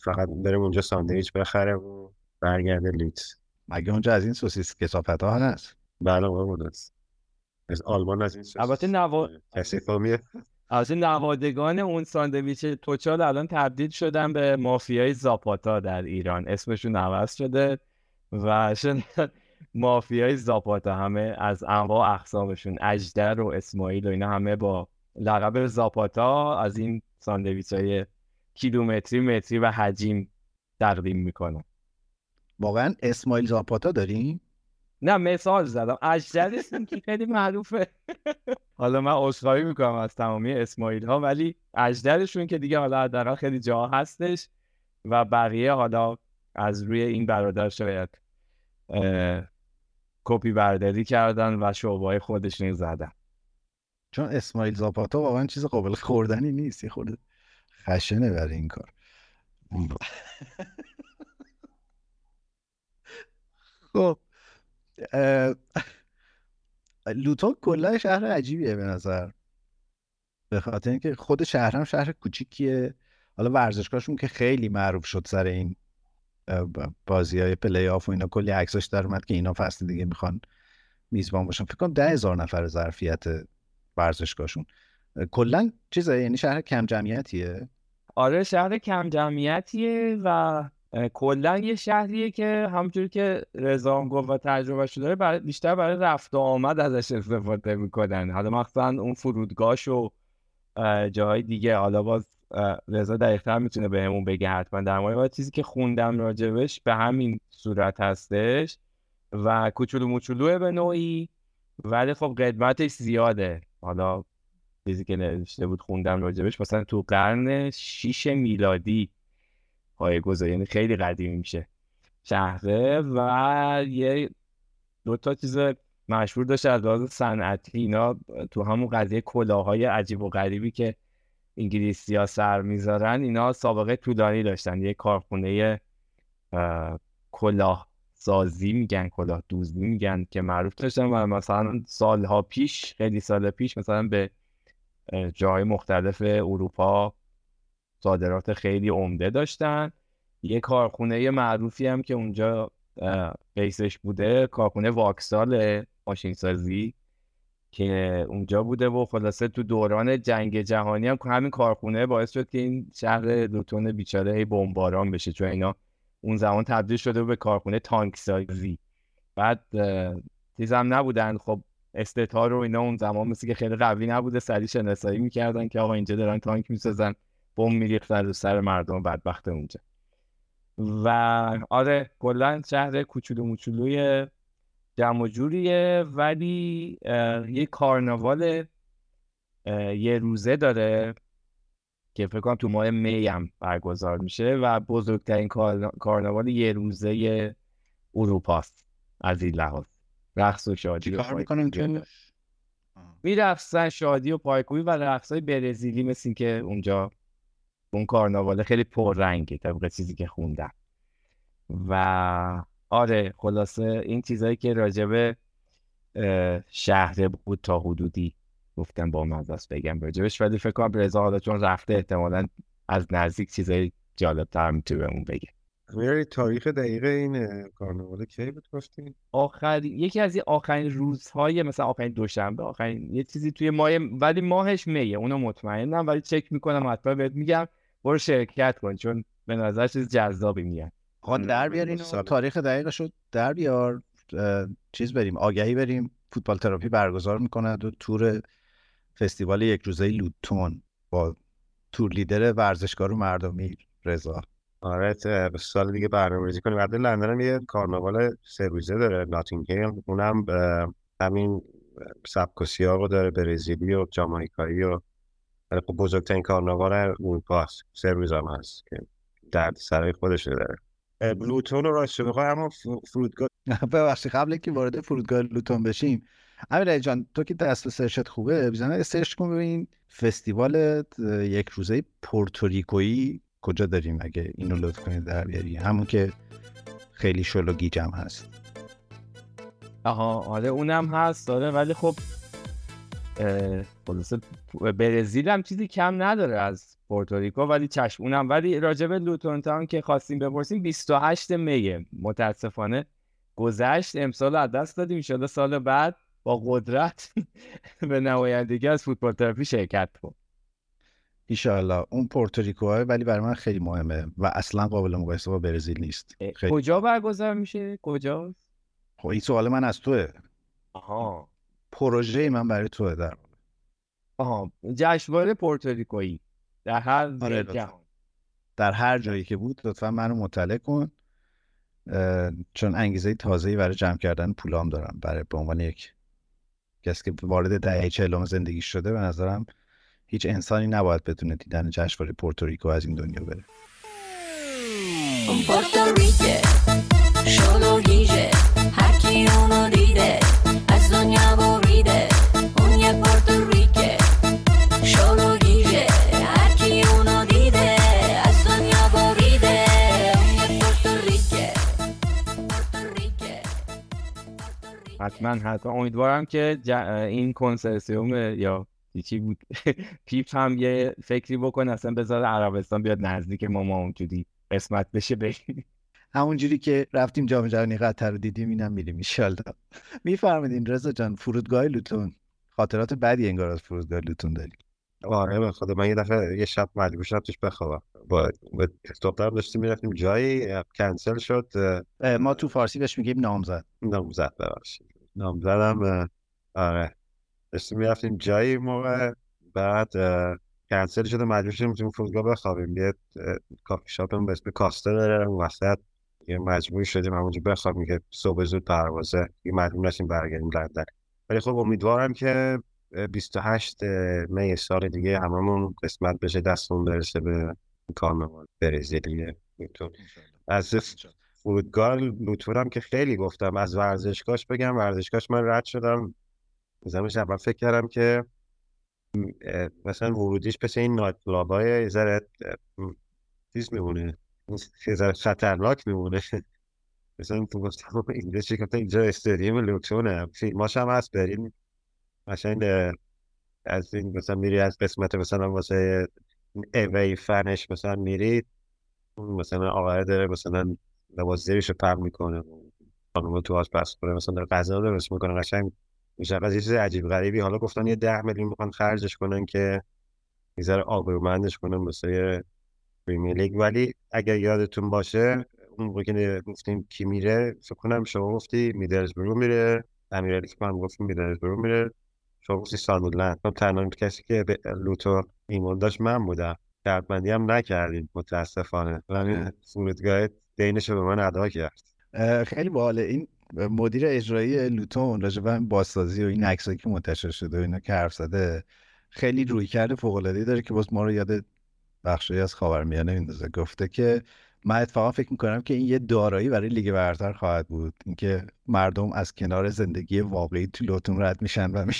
فقط بریم اونجا ساندویچ بخره و برگرده لیتس. مگه اونجا از این سوسیس کسافت ها هست؟ بله است از آلمان از این البته نوا... از نوادگان اون ساندویچ توچال الان تبدیل شدن به مافیای زاپاتا در ایران. اسمشون عوض شده و مافیای زاپاتا. همه از انواع اقسامشون اجدر و اسماعیل و اینا همه با لقب زاپاتا از این ساندویچ های کیلومتری متری و حجیم تقدیم می‌کنن. واقعا اسماعیل زاپاتا داریم؟ نه مثال زدم. اجدر اسم که خیلی معروفه. حالا من عذرخواهی می‌کنم از تمامی اسماعیل ها ولی اجدرشون که دیگه حالا حداقل خیلی جا هستش و بقیه حالا از روی این برادر شاید کپی برداری کردن و شعبای خودشون زدن. چون اسماعیل زاپاتا واقعا چیز قابل خوردنی نیست. یه خورده خشنه برای این کار. خب. لوتون کلا شهر عجیبیه به نظر. به خاطر اینکه خود شهر هم شهر کوچیکیه. حالا ورزشگاهشون که خیلی معروف شد سر این بازی های پلی آف و اینا کلی عکساش در اومد که اینا فصل دیگه می‌خوان میزبان باشن. فکر کنم ده هزار نفر ظرفیت ورزشگاهشون. کلا چیزه یعنی شهر کم جمعیتیه آره شهر کم جمعیتیه و کلا یه شهریه که همونجوری که رضا گفت و تجربه داره برای بیشتر برای رفت و آمد ازش استفاده می‌کنن. حالا مخصوصا اون فرودگاهش و جاهای دیگه. حالا باز رضا دقیقتر می‌تونه بهمون بگه حتما. در مورد چیزی که خوندم راجبش به همین صورت هستش و کوچولو موچولوه به نوعی ولی خب قدمتش زیاده. حالا چیزی که نوشته بود خوندم راجبش. مثلا تو قرن شیش میلادی پای گذاری یعنی خیلی قدیمی میشه. شهره و یه دو تا چیز مشهور داشته از لحاظ صنعتی. اینا تو همون قضیه کلاهای عجیب و غریبی که انگلیسی ها سر می‌ذارن اینا سابقه طولانی داشتن. یه کارخونه کلاه سازی میگن کلاه دوزی میگن که معروف داشتن و مثلا سالها پیش خیلی سال پیش مثلا به جای مختلف اروپا صادرات خیلی عمده داشتن. یه کارخونه معروفی هم که اونجا بیسش بوده کارخونه واکسال ماشین سازی که اونجا بوده و خلاصه تو دوران جنگ جهانی هم همین کارخونه باعث شد که این شهر لوتون بیچاره هی بمباران بشه. چون اینا اون زمان تبدیل شده به کارخونه تانک سازی بعد چیزم نبودن. خب استتار رو اینا اون زمان مثل که خیلی قوی نبوده. سریع شناسایی می‌کردن که آقا اینجا دارن تانک می‌سازن. بم میریختن رو سر مردم بدبخت اونجا. و آره کلا شهر کوچولو موچولوی جمع جوریه ولی یه کارناوال یه روزه داره که فکر کنم تو ماه می هم برگزار میشه و بزرگترین کارناوال یه روزه اروپاست از این لحاظ. رقص و شادی کار می‌کنن تو میرفسن شادی و پایکوبی و رقص های برزیلی مثل که اونجا اون کارناواله خیلی پررنگه طبق چیزی که خوندم. و آره خلاصه این چیزهایی که راجبه شهر بود تا حدودی گفتم با مزاس بگم راجبش. ولی فکر کنم رضا حالا چون رفته احتمالا از نزدیک چیزای جالبتر می‌تونه بهمون بگه. میاری تاریخ دقیق این کارناوال کی بود گفتین آخر یکی از این آخرین روزهای مثلا آخرین دوشنبه آخرین یه چیزی توی ماه ولی ماهش میه اونو مطمئنم ولی چک می‌کنم حتما بهت میگم برو شرکت کن چون به نظر چیز جذابی میاد. آقا در بیارین تاریخ دقیقش شد در بیار چیز بریم آگهی بریم فوتبال تراپی برگزار می‌کند و تور فستیوال یک روزه لوتون با تور لیدر ورزشکار و مردمی رضا. آره سال دیگه برنامه‌ریزی کنیم. بعد لندن هم یه کارناوال سه روزه داره ناتینگهام. اونم همین سبک و سیاق داره برزیلی و جامائیکایی و خب بزرگترین کارناوال اروپاست سه روز هم هست که درد سرای خودش داره لوتون رو راست شده اما فرودگاه <laughs> ببخشید قبل که وارد فرودگاه لوتون بشیم. امیر جان تو که دست سرشت خوبه بزنه سرچ کن ببین فستیوال یک روزه پورتوریکویی کجا داریم اگه اینو لطف کنید در بیاری؟ همون که خیلی شلو گیجم هست. آها آره اونم هست داره ولی خب خلاصه برزیل هم چیزی کم نداره از پورتوریکو ولی چشم اونم ولی راجب لوتون تاون که خواستیم بپرسیم 28 میه. متاسفانه گذشت امسال از دست دادیم شده سال بعد با قدرت <laughs> به نمایندگی از فوتبال تراپی شرکت کن ایشالله اون پورتوریکو ولی برای من خیلی مهمه و اصلا قابل مقایسه با برزیل نیست. خیلی... کجا برگزار میشه؟ کجا؟ خب این سوال من از توه. آها. پروژه من برای توه در آها. جشنواره پورتوریکویی در هر آره جهان در هر جایی که بود لطفا منو مطلع کن. چون انگیزه تازه‌ای برای جمع کردن پولام دارم برای به عنوان یک کسی که وارد دهه چهلم زندگی شده به نظرم هیچ انسانی نباید بدونه دیدن جشنواره پورتوریکو از این دنیا بره. از دنیا بریده اون یه پورتوریکه. حتما حتما. امیدوارم که این کنسرسیوم یا چی بود؟ <laughs> پیپ هم یه فکری بکنه اصلا بذار عربستان بیاد نزدیک ما ما اونجوری قسمت بشه بریم. همونجوری که رفتیم جام جهانی قطر رو دیدیم اینم میریم ان میفرمایید رضا جان فرودگاه لوتون. خاطرات بدی انگار از فرودگاه لوتون داری. آره به خدا. من یه دفعه یه شب مجبور شدم توش بخوابم. با دخترم داشتیم می‌رفتیم جایی کنسل شد. ما تو فارسی بهش میگیم نامزد. نامزد ببخشید. نامزدم آره. داشتیم می‌رفتیم جایی موقع بعد کنسل شده مجبور شدیم تو فرودگاه بخوابیم. یه کافی شاپ به اسم داره اون وسط یه مجبور شدیم همونجا بخوابیم که صبح زود پروازه. یه مجبور نشیم برگردیم لندن ولی خب امیدوارم که 28 می سال دیگه هممون قسمت بشه دستمون برسه به کارمون برزیل دیگه. از فرودگاه لطفورم که خیلی گفتم از ورزشگاهش بگم. ورزشگاهش من رد شدم. زمش اول فکر کردم که مثلا ورودیش پس این نایت کلابای یه ذره چیز میمونه. یه ذره خطرناک میمونه. <laughs> مثلا تو گفتم اینجا چی گفتم اینجا استادیوم لوکسونه فیلماش هم هست. بریم مثلا از این مثلا میری از قسمت مثلا واسه اوی فنش مثلا میرید مثلا آقای داره مثلا لباس زیرش رو می‌کنه. خانم تو پس کنه مثلا داره غذا درست می‌کنه. قشنگ میشه از چیز عجیب غریبی. حالا گفتن یه ده میلیون می‌خوان خرجش کنن که یه ذره آبرومندش کنن مثل پریمیر لیگ. ولی اگر یادتون باشه اون موقع که گفتیم کی میره فکر کنم شما گفتی برو میره امیرالی که من گفتیم برو میره. شما گفتی ساندرلند خب تنها کسی که به لوتو ایمان داشت من بودم. کردمندی هم نکردیم متاسفانه. ولی فرودگاه دینش به من ادا کرد. خیلی باحاله. این مدیر اجرایی لوتون راجع به بازسازی و این عکسایی که منتشر شده و اینا که حرف زده خیلی روی کرده فوق العاده داره که باز ما رو یاد بخشی از خاورمیانه میندازه. گفته که من اتفاقا فکر می‌کنم که این یه دارایی برای لیگ برتر خواهد بود. اینکه مردم از کنار زندگی واقعی تو لوتون رد میشن و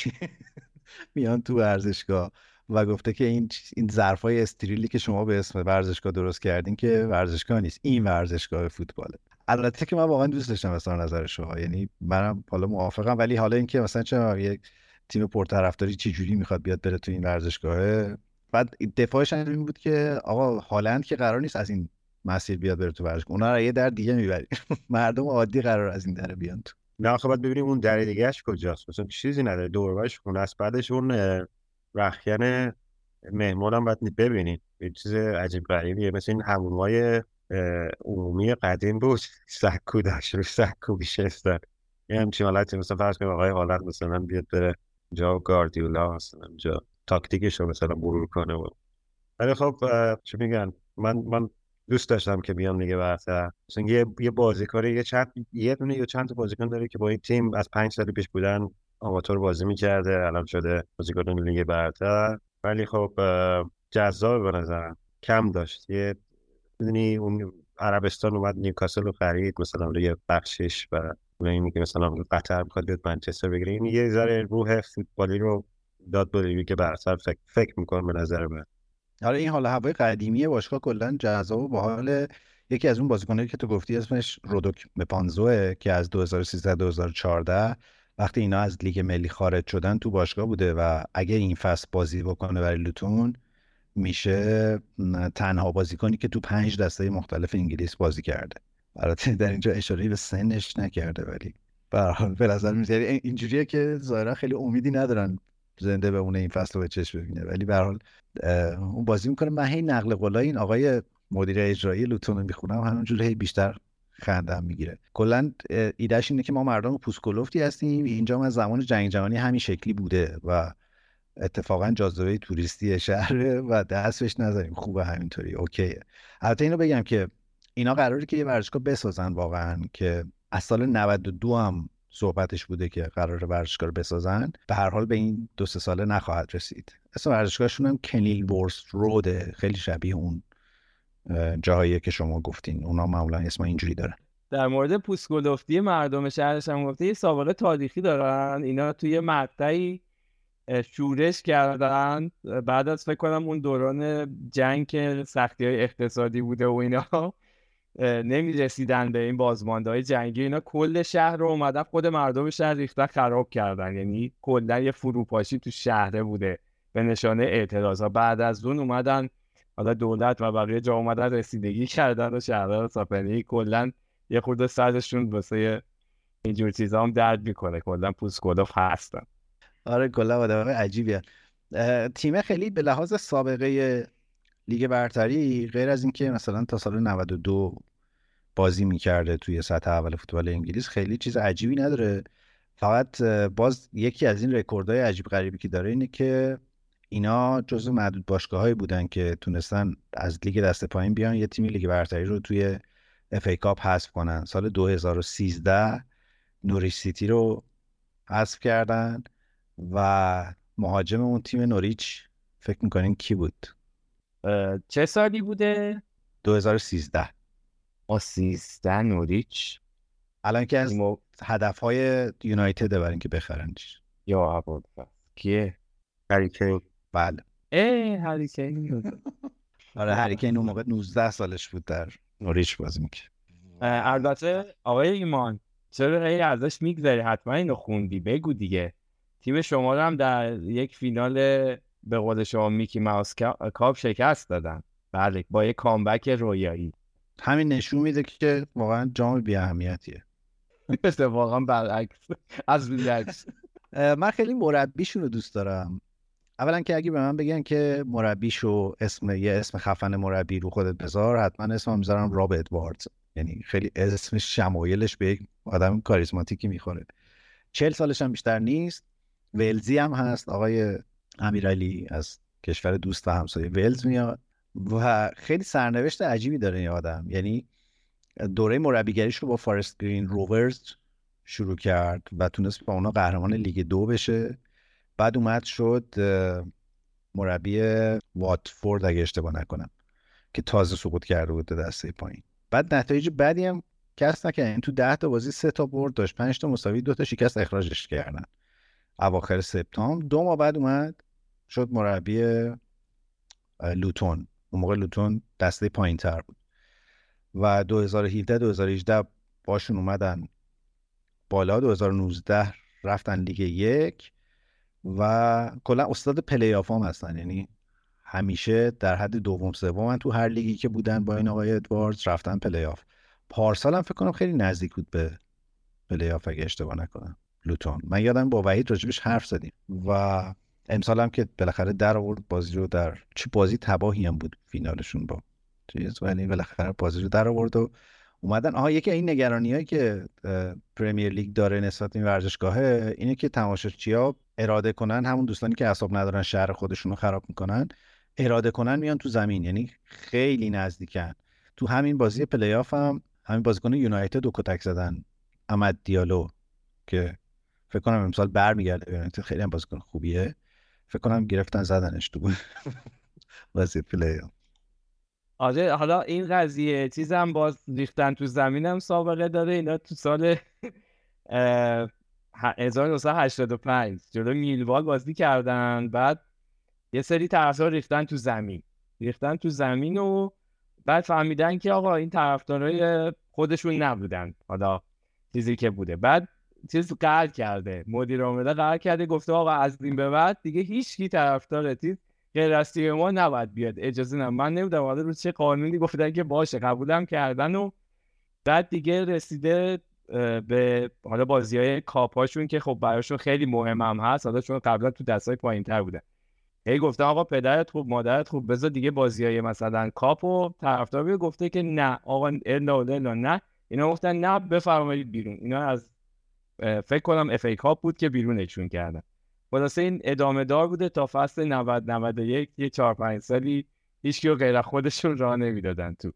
<laughs> میان تو ورزشگاه و گفته که این این ظرفای استریلی که شما به اسم ورزشگاه درست کردین که ورزشگاه نیست این ورزشگاه فوتباله. البته که من واقعا دوست داشتم مثلا نظر شما یعنی منم حالا موافقم ولی حالا اینکه مثلا چه یک تیم پرطرفداری چه جوری می‌خواد بیاد بره تو این ورزشگاه بعد دفاعش این بود که آقا هالند که قرار نیست از این مسیر بیاد بره تو ورزشگاه. اونا رو یه در دیگه می‌بریم. <laughs> مردم عادی قرار از این در بیان تو. نه خب ببینیم اون در دیگهش کجاست. مثلا چیزی نداره. دوربرش خونه است. بعدش اون رخیان مهمون هم باید ببینید یه چیز عجیب غریبیه. مثل این همونهای عمومی قدیم بود. سکو داشت رو سکو بیشستر یه همچین حالتی مثلا فرض کنیم آقای حالت مثلا بیاد بره جا گاردیولا مثلا جا تاکتیکش رو مثلا برور کنه و ولی خب چی میگن؟ من من دوست داشتم که بیام دیگه برتر. مثلا یه یه بازیکن یه چند یه دونه یا چند تا بازیکن داره که با این تیم از پنج سال پیش بودن آماتور بازی می‌کرده الان شده بازیکن لیگ برتر. ولی خب جذاب به نظرم. کم داشت. یه می‌دونی اون عربستان اومد نیوکاسل رو خرید مثلا یه بخشش و این که مثلا قطر می‌خواد بیاد منچستر بگیره. این یه ذره روح فوتبالی رو داد به که برتر فکر, فکر می‌کنم به نظر من. حالا این حال هوای قدیمی باشگاه کلا جذاب و باحال. یکی از اون بازیکنایی که تو گفتی اسمش رودوک مپانزوه که از 2013 2014 وقتی اینا از لیگ ملی خارج شدن تو باشگاه بوده و اگه این فصل بازی بکنه برای لوتون میشه تنها بازیکنی که تو پنج دسته مختلف انگلیس بازی کرده. البته در اینجا اشاره به سنش نکرده ولی به حال به میاد اینجوریه که ظاهرا خیلی امیدی ندارن زنده بمونه این فصل رو به چشم ببینه. ولی به حال اون بازی می‌کنه. من هی نقل قولای این آقای مدیر اجرایی لوتون رو می‌خونم. همونجوری هی بیشتر خندم می‌گیره. کلا ایدهش اینه که ما مردم پوسکولفتی هستیم. اینجا از زمان جنگ جهانی همین شکلی بوده و اتفاقا جاذبه توریستی شهره و دستش نذاریم خوبه همینطوری. اوکیه. البته اینو بگم که اینا قراره که یه ورزشگاه بسازن واقعا که از سال 92 هم صحبتش بوده که قرار ورزشگاه بسازن. به هر حال به این دو سه ساله نخواهد رسید. اسم ورزشگاهشون هم کنیل ورس روده خیلی شبیه اون جاهایی که شما گفتین. اونا معمولا اسم اینجوری دارن. در مورد پوسکولفتی مردم شهرش هم گفته یه سابقه تاریخی دارن. اینا توی مقطعی شورش کردن. بعد از فکر کنم اون دوران جنگ که سختی های اقتصادی بوده و اینا. نمی رسیدن به این های جنگی. اینا کل شهر رو اومدن خود مردم شهر ریختن خراب کردن. یعنی کلا یه فروپاشی تو شهره بوده به نشانه اعتراض ها بعد از اون اومدن حالا دولت و بقیه جا اومدن رسیدگی کردن و شهر رو ساپنی. کلا یه خورده سرشون واسه اینجور چیزا هم درد می‌کنه. کلا پوست کلفت هستن. آره کلا آدم عجیبیه تیم خیلی به لحاظ سابقه لیگ برتری غیر از اینکه مثلا تا سال 92 بازی می‌کرده توی سطح اول فوتبال انگلیس خیلی چیز عجیبی نداره. فقط باز یکی از این رکوردهای عجیب غریبی که داره اینه که اینا جزو معدود باشگاهایی بودن که تونستن از لیگ دسته پایین بیان یه تیمی لیگ برتری رو توی FA Cup حذف کنن. سال 2013 نوریچ سیتی رو حذف کردن. و مهاجم اون تیم نوریچ فکر می‌کنین کی بود؟ چه سالی بوده؟ 2013 آ 13 نوریچ. الان که از هدف های یونایتد برای که بخرنش. یا عباد کیه؟ هری کین بله. ای هری کین آره هریکین اون موقع 19 سالش بود در نوریچ بازی می‌کرد. البته آقای ایمان چرا هی ازش میگذری؟ حتما اینو خوندی. بگو دیگه. تیم شما رو هم در یک فینال به قول شما میکی ماوس کاپ شکست دادن. بله با یک کامبک رویایی. همین نشون میده که واقعا جام بی اهمیتیه. <laughs> واقعا برعکس. از بالعکس من خیلی مربیشون رو دوست دارم. اولا که اگه به من بگن که مربیشو اسم یه اسم خفن مربی رو خودت بذار حتما اسمم می‌ذارم راب ادواردز یعنی خیلی اسم شمایلش به یک آدم کاریزماتیکی می‌خوره. چل سالش هم بیشتر نیست. ولزی هم هست آقای امیرعلی از کشور دوست و همسایه ولز میاد و خیلی سرنوشت عجیبی داره این آدم. یعنی دوره مربیگریش رو با فارست گرین روورز شروع کرد و تونست با اونا قهرمان لیگ دو بشه. بعد اومد شد مربی واتفورد اگه اشتباه نکنم که تازه سقوط کرده بود دسته پایین. بعد نتایج بعدی هم کس نکرد. این تو ده تا بازی سه تا برد داشت پنج تا مساوی دو تا شکست اخراجش کردن. اواخر سپتامبر. دو ماه بعد اومد شد مربی لوتون. اون موقع لوتون دسته پایین تر بود. و 2017 2018 باشون اومدن بالا. 2019 رفتن لیگ یک و کلا استاد پلی آف هم هستن. یعنی همیشه در حد دوم سوم تو هر لیگی که بودن با این آقای ادواردز رفتن پلی آف پارسال هم فکر کنم خیلی نزدیک بود به پلی آف اگه اشتباه نکنم. لوتون. من یادم با وحید راجبش حرف زدیم و امسال هم که بالاخره در آورد بازی رو در چه بازی تباهی هم بود فینالشون با چیز ولی بالاخره بازی رو در آورد و اومدن. آها یکی این نگرانی هایی که پرمیر لیگ داره نسبت این ورزشگاهه اینه که تماشاچی‌ها اراده کنن همون دوستانی که حساب ندارن شهر خودشون رو خراب می‌کنن اراده کنن میان تو زمین. یعنی خیلی نزدیکن. تو همین بازی پلی آف هم همین بازیکن یونایتد دو کتک زدن. امد دیالو که فکر کنم امسال برمیگرده یونایتد. خیلی هم بازیکن خوبیه. فکر کنم گرفتن زدنش تو <laughs> بازی پلی آره حالا این قضیه چیزم باز ریختن تو زمینم سابقه داره. اینا تو سال 1985 جلو میلوال بازی کردن. بعد یه سری طرفدار ریختن تو زمین. ریختن تو زمین و بعد فهمیدن که آقا این طرفدارای خودشون نبودن. حالا چیزی که بوده. بعد چیز قرد کرده. مدیر عامله قرار کرده گفته آقا از این به بعد دیگه هیچ کی طرفدار تیم غیر از تیم ما نباید بیاد. اجازه نه من نمی‌دونم حالا رو چه قانونی گفتن که باشه. قبولم کردن و بعد دیگه رسیده به حالا بازی های کاپاشون که خب براشون خیلی مهم هم هست. حالا چون قبلا تو دستای پایین تر بودن هی گفتن آقا پدرت خوب مادرت خوب بذار دیگه بازی های مثلا کاپ و طرفدار گفته که نه. آقا الا نه. اینا گفتن نه بفرمایید بیرون. اینا از فکر کنم اف ای کاپ بود که بیرونشون کردن. خلاصه این ادامه دار بوده تا فصل 90 91 یه 4 5 سالی هیچ غیر خودشون راه نمی‌دادن تو.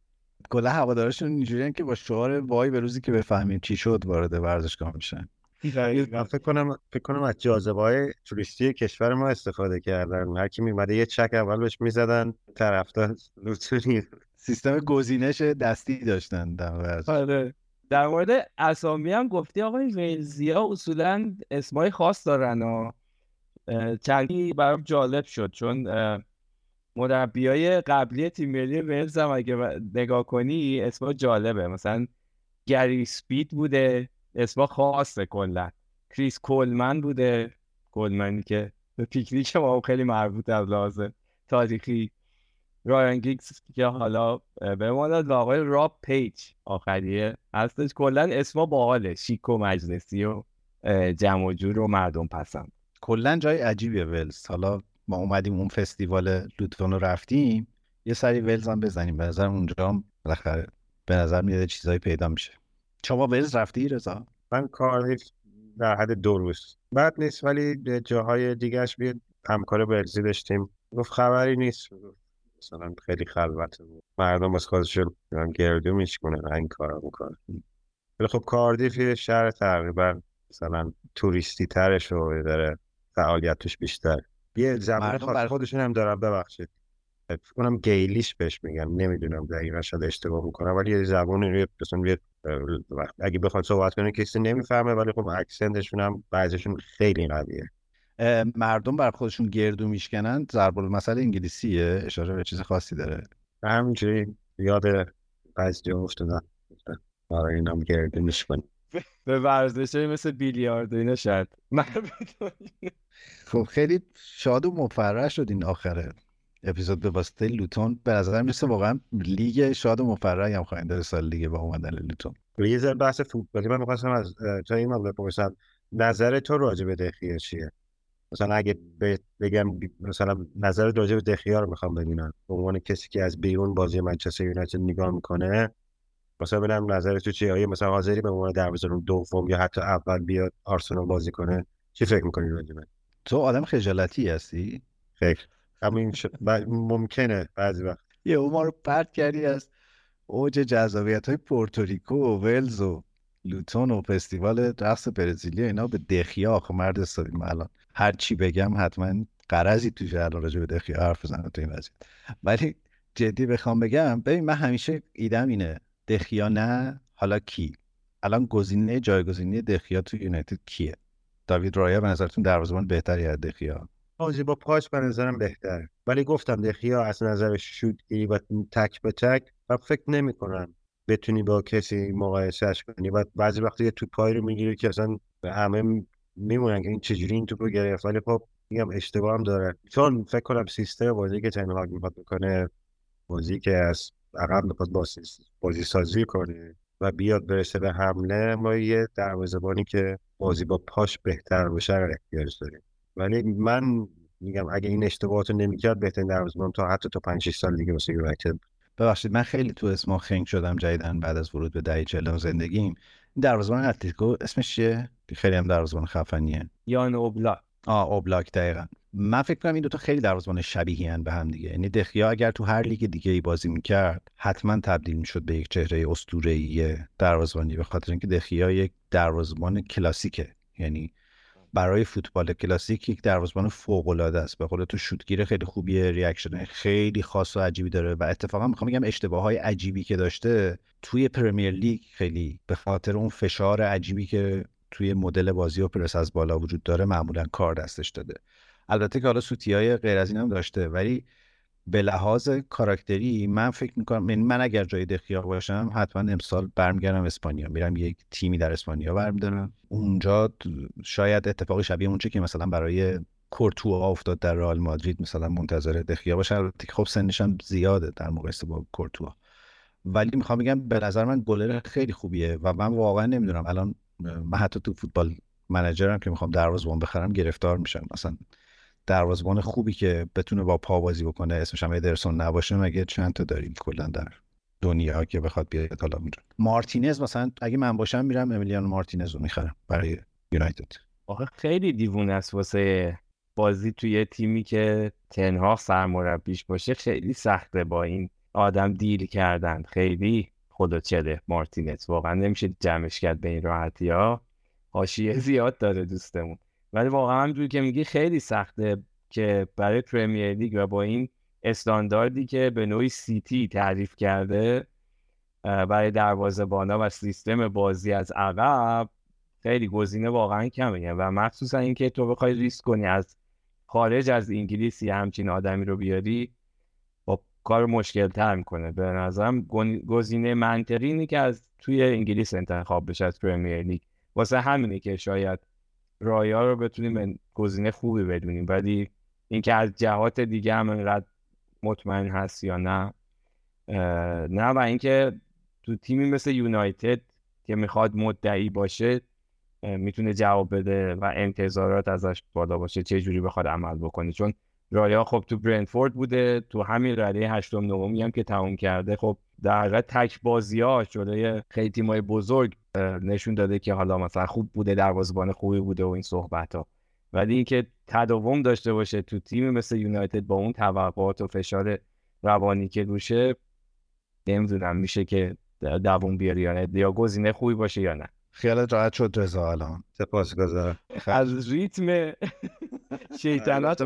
کلا هوادارشون اینجوریه که با شعار وای به روزی که بفهمیم چی شد وارد ورزشگاه میشن. فکر کنم فکر کنم از جاذبه های توریستی کشور ما استفاده کردن. هر کی میمده یه چک اول بهش می‌زدن طرفدار لوتونی سیستم گزینش دستی داشتن در آره. در مورد اسامی هم گفتی آقای ویلزیا اصولا اسمای خاص دارن و چندی برام جالب شد چون مربیای قبلی تیم ملی ولز هم اگه نگاه کنی اسم جالبه. مثلا گری اسپید بوده اسم خاصه کلا. کریس کولمن بوده. کولمنی که به پیکنیک ما خیلی مربوط از لحاظ تاریخی. رایان گیگز که حالا بماند و آقای راب پیج آخریه. هستش کلا اسما باحاله. شیک و مجلسی و جمع و جور و مردم پسند. کلا جای عجیبیه ولز. حالا ما اومدیم اون فستیوال لوتون رو رفتیم. یه سری ولز هم بزنیم. به نظر اونجا هم بالاخره به نظر میاد چیزایی پیدا میشه. شما ولز رفتی رضا؟ من کاردیف در حد دو روز. بعد نیست ولی جاهای دیگهش بیاد همکار ولزی داشتیم. گفت خبری نیست. مثلا خیلی خلوت بود. مردم از خودشون گردو میشکنن این کارا می‌کنن ولی خب کاردیف یه شهر تقریبا مثلا توریستی ترش رو داره فعالیت توش بیشتر. یه زبان خاص خودشون هم دارن ببخشید. کنم گیلیش بهش میگن نمی‌دونم دقیقا شاید اشتباه می‌کنم ولی یه زبان مثلا اگه بخواد صحبت کنه کسی نمی‌فهمه ولی خب اکسنتشون هم بعضیشون خیلی قویه. مردم بر خودشون گردو میشکنن. ضرب المثل انگلیسیه. اشاره به چیز خاصی داره. همینجوری یاد جا افتادن. برای اینم گردو میشکنن. به ورزش مثل بیلیارد اینا شد خب خیلی شاد و مفرح شد این آخره اپیزود به واسطه لوتون. به نظر می‌رسه واقعا لیگ شاد و مفرحی هم خواهیم داره سال دیگه با اومدن لوتون. یه ذره بحث فوتبالی من می‌خواستم از تا این بپرسم نظر تو راجع به دخیه چیه؟ مثلا اگه بگم مثلا نظر راجع به دخیا رو می‌خوام ببینم. به عنوان کسی که از بیرون بازی منچستر یونایتد نگاه می‌کنه مثلا ببینم نظر تو چیه؟ آیا مثلا حاضری به عنوان دروازه‌بان دوم یا حتی اول بیاد آرسنال بازی کنه؟ چی فکر می‌کنی راجع تو آدم خجالتی هستی؟ فکر همین ش... ممکنه بعضی وقت. یه ما رو پرت کردی از اوج جذابیت های پورتوریکو و ولز و لوتون و فستیوال رقص برزیلی اینا به دخیا آخه مرد استادیم الان هر چی بگم حتما قرضی توش الان راجع به دخیا حرف بزنم تو این وضعیت. ولی جدی بخوام بگم ببین من همیشه ایدم اینه. دخیا نه حالا کی؟ الان گزینه جایگزینی دخیا تو یونایتد کیه؟ داوید رایا به نظرتون دروازه‌بان بهتری از دخیا بازی با پاش به نظرم بهتر ولی گفتم دخیا از نظر شوتی و تک به تک و فکر نمی کنم بتونی با کسی مقایسهش کنی. و بعضی وقتی یه توپایی رو می‌گیری که اصلا همه میمونن که این چجوری این توپو گرفت. ولی خب میگم اشتباه هم داره. چون فکر کنم سیستم بازی که تنهاگ می‌خواد بکنه بازی که از عقب می‌خواد بازی سازی کنه و بیاد برسه به حمله ما یه دروازه‌بانی که بازی با پاش بهتر بشه رو احتیاج داریم. ولی من میگم اگه این اشتباهات رو نمی‌کرد بهترین دروازه‌بان تا حتی تا 5 6 سال دیگه واسه یونایتد ببخشید من خیلی تو اسما خنگ شدم جدیدن بعد از ورود به دهه چهلم زندگیم. این دروازه‌بان اتلتیکو اسمش چیه؟ خیلی هم دروازه‌بان خفنیه. یان اوبلاک. آ اوبلاک دقیقا. من فکر کنم این دوتا خیلی دروازه‌بان شبیهی به هم دیگه. یعنی دخیا اگر تو هر لیگ دیگه ای بازی می‌کرد حتما تبدیل می‌شد به یک چهره اسطوره‌ای دروازه‌بانی به خاطر اینکه دخیا یک دروازه‌بان کلاسیکه. یعنی برای فوتبال کلاسیک یک دروازه‌بان فوق‌العاده است. به قول تو شوتگیر خیلی خوبیه reaction خیلی خاص و عجیبی داره و اتفاقا می‌خوام بگم اشتباه های عجیبی که داشته توی پرمیر لیگ خیلی به خاطر اون فشار عجیبی که توی مدل بازی و پرس از بالا وجود داره معمولا کار دستش داده. البته که حالا سوتی های غیر از این هم داشته ولی به لحاظ کاراکتری من فکر می‌کنم یعنی من اگر جای دخیا باشم حتما امسال برمیگردم اسپانیا. میرم یک تیمی در اسپانیا برمیدارم. اونجا شاید اتفاقی شبیه اونچه که مثلا برای کورتوا افتاد در رئال مادرید مثلا منتظر دخیا باشه. خب سنش هم زیاده در مقایسه با کورتوا. ولی می‌خوام بگم به نظر من گلر خیلی خوبیه و من واقعا نمی‌دونم. الان من حتی تو فوتبال منجرم که می‌خوام دروازه‌بان بخرم گرفتار میشم. مثلا دروازه‌بان خوبی که بتونه با پا بازی بکنه اسمش هم ادرسون نباشه مگه چند تا داریم کلا در دنیا که بخواد بیاد حالا اونجا؟ مارتینز مثلا اگه من باشم میرم امیلیانو مارتینز رو می‌خرم برای یونایتد. آخه خیلی دیوونه است واسه بازی توی تیمی که تنها سرمربیش باشه. خیلی سخته با این آدم دیل کردن. خیلی خدا چده مارتینز. واقعا نمیشه جمعش کرد به این راحتی ها. حاشیه زیاد داره دوستمون. ولی واقعا همونجوری که میگی خیلی سخته که برای پرمیر لیگ و با این استانداردی که به نوعی سیتی تعریف کرده برای دروازه بانا و سیستم بازی از عقب خیلی گزینه واقعا کمه. و مخصوصا اینکه تو بخوای ریسک کنی از خارج از انگلیس یه همچین آدمی رو بیاری با کار مشکل تر می‌کنه. به نظرم گزینه منطقی اینه که از توی انگلیس انتخاب بشه از پرمیر لیگ. واسه همینه که شاید رایا رو بتونیم گزینه خوبی بدونیم ولی اینکه از جهات دیگه هم انقدر مطمئن هست یا نه نه و اینکه تو تیمی مثل یونایتد که می‌خواد مدعی باشه می‌تونه جواب بده و انتظارات ازش بالا باشه چه جوری بخواد عمل بکنه. چون رایا خب تو برنفورد بوده تو همین رده هشتم نهمی هم که تموم کرده خب در حقیقت تک بازی ها جلوی خیلی تیمای بزرگ نشون داده که حالا مثلا خوب بوده دروازه‌بان خوبی بوده و این صحبت ها ولی اینکه تداوم داشته باشه تو تیم مثل یونایتد با اون توقعات و فشار روانی که روشه نمی‌دونم میشه که دووم بیاری یا نه. یا گزینه خوبی باشه یا نه. خیالت راحت شد رضا الان. سپاسگزارم. از ریتم شیطنت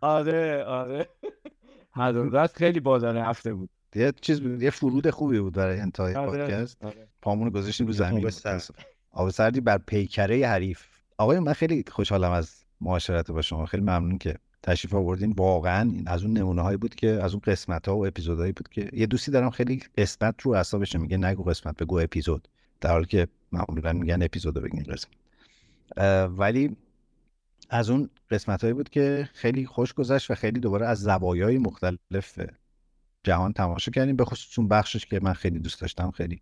آره آره <laughs> حضرت خیلی بالا رفته بود. یه چیز بود یه فرود خوبی بود برای انتهای آره، پادکست. آره. پامون گذاشتیم رو زمین. آب سردی بر پیکره حریف. آقای من خیلی خوشحالم از معاشرت با شما. خیلی ممنون که تشریف آوردین. واقعا از اون نمونه هایی بود که از اون قسمت ها و اپیزودهایی بود که یه دوستی دارم خیلی قسمت رو اعصابش میگه نگو قسمت بگو اپیزود. در حالی که معمولا میگن اپیزود بگین قسمت. ولی از اون قسمت هایی بود که خیلی خوش گذشت و خیلی دوباره از زوایای مختلف جهان تماشا کردیم. به خصوص اون بخشش که من خیلی دوست داشتم خیلی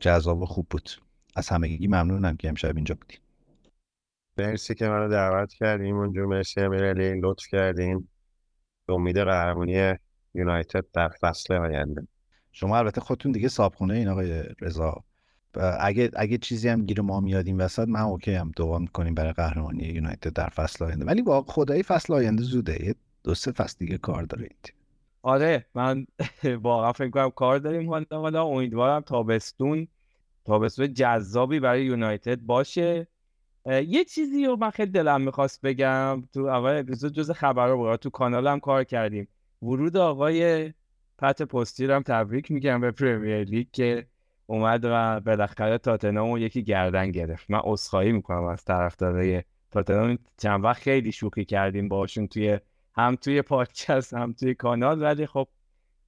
جذاب و خوب بود. از همگی ممنونم که امشب اینجا بودیم مرسی که منو دعوت کردیم اونجور مرسی امیرعلی. لطف کردین. به امید قهرمانی یونایتد در فصل آینده. شما البته خودتون دیگه صابخونه این آقای رضا. اگه اگه چیزی هم گیر ما میاد این وسط من اوکی هم دعا می‌کنیم برای قهرمانی یونایتد در فصل آینده. ولی با خدایی فصل آینده زوده. یه دو سه فصل دیگه کار دارید. آره من <laughs> واقعا فکر کنم کار داریم حالا. امیدوارم تابستون تابستون جذابی برای یونایتد باشه. یه چیزی رو من خیلی دلم می‌خواست بگم. تو اول اپیزود جز خبر بود تو کانالم کار کردیم. ورود آقای پت پستی رو هم تبریک میگم به پرمیر لیگ که اومد و بالاخره تاتنهام یکی گردن گرفت. من عذرخواهی می‌کنم از طرفدارای تاتنهام. چند وقت خیلی شوخی کردیم باشون توی هم توی پادکست هم توی کانال ولی خب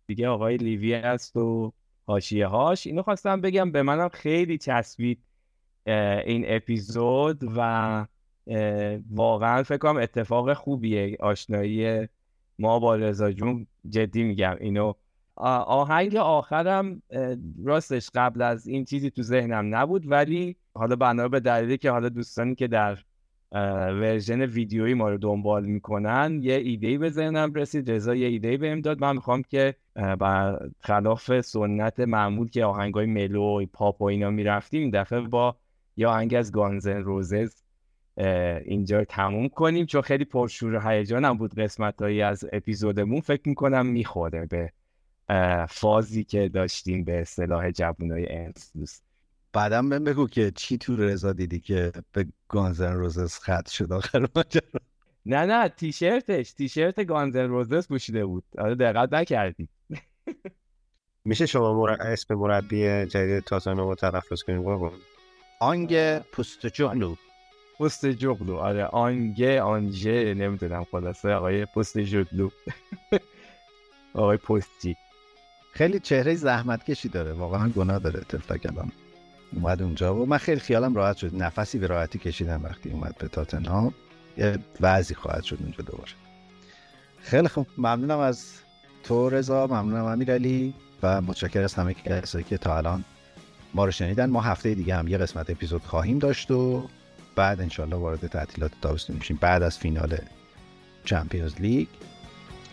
دیگه آقای لیوی هست و حاشیه هاش. اینو خواستم بگم به منم خیلی چسبید این اپیزود و واقعا فکر کنم اتفاق خوبیه. آشنایی ما با رضا جون جدی میگم اینو. آهنگ آخرم راستش قبل از این چیزی تو ذهنم نبود ولی حالا بنا به دلیلی که حالا دوستانی که در ورژن ویدیویی ما رو دنبال می‌کنن. یه ایده به ذهنم رسید رضا یه ایده بهم داد. من می‌خوام که بر خلاف سنت معمول که آهنگای ملو و پاپ و اینا می‌رفتیم این دفعه با یا آهنگ از گانزن روزز اینجا تموم کنیم. چون خیلی پرشور و هیجانم بود قسمت هایی از اپیزودمون. فکر می‌کنم می‌خوره به فازی که داشتیم به اصطلاح جوانای انسلوس بعدم بهم بگو که چی تو رضا دیدی که به گانزن روزز خط شد آخر ماجرا؟ نه نه تیشرتش تیشرت گانزن روزز پوشیده بود. آره دقت نکردی. <laughs> میشه شما مر... اسم مربی جدید تاتنهام رو تلفظ کنیم قربان آنگ پست جغلو آره آنگه آنجه نمی‌دونم خلاصه آقای پست جغلو <laughs> آقای پستی خیلی چهره زحمت کشی داره واقعا گناه داره تفلک اومد اونجا و من خیلی خیالم راحت شد. نفسی به راحتی کشیدم وقتی اومد به تاتنهام. یه وضعی خواهد شد اونجا دوباره. خیلی خوب. ممنونم از تو رضا ممنونم امیرعلی و متشکر از همه کسایی که تا الان ما رو شنیدن. ما هفته دیگه هم یه قسمت اپیزود خواهیم داشت و بعد انشالله وارد تعطیلات تابستون میشیم. بعد از فینال چمپیونز لیگ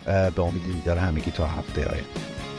به امید دیدار همگی تا هفته آینده.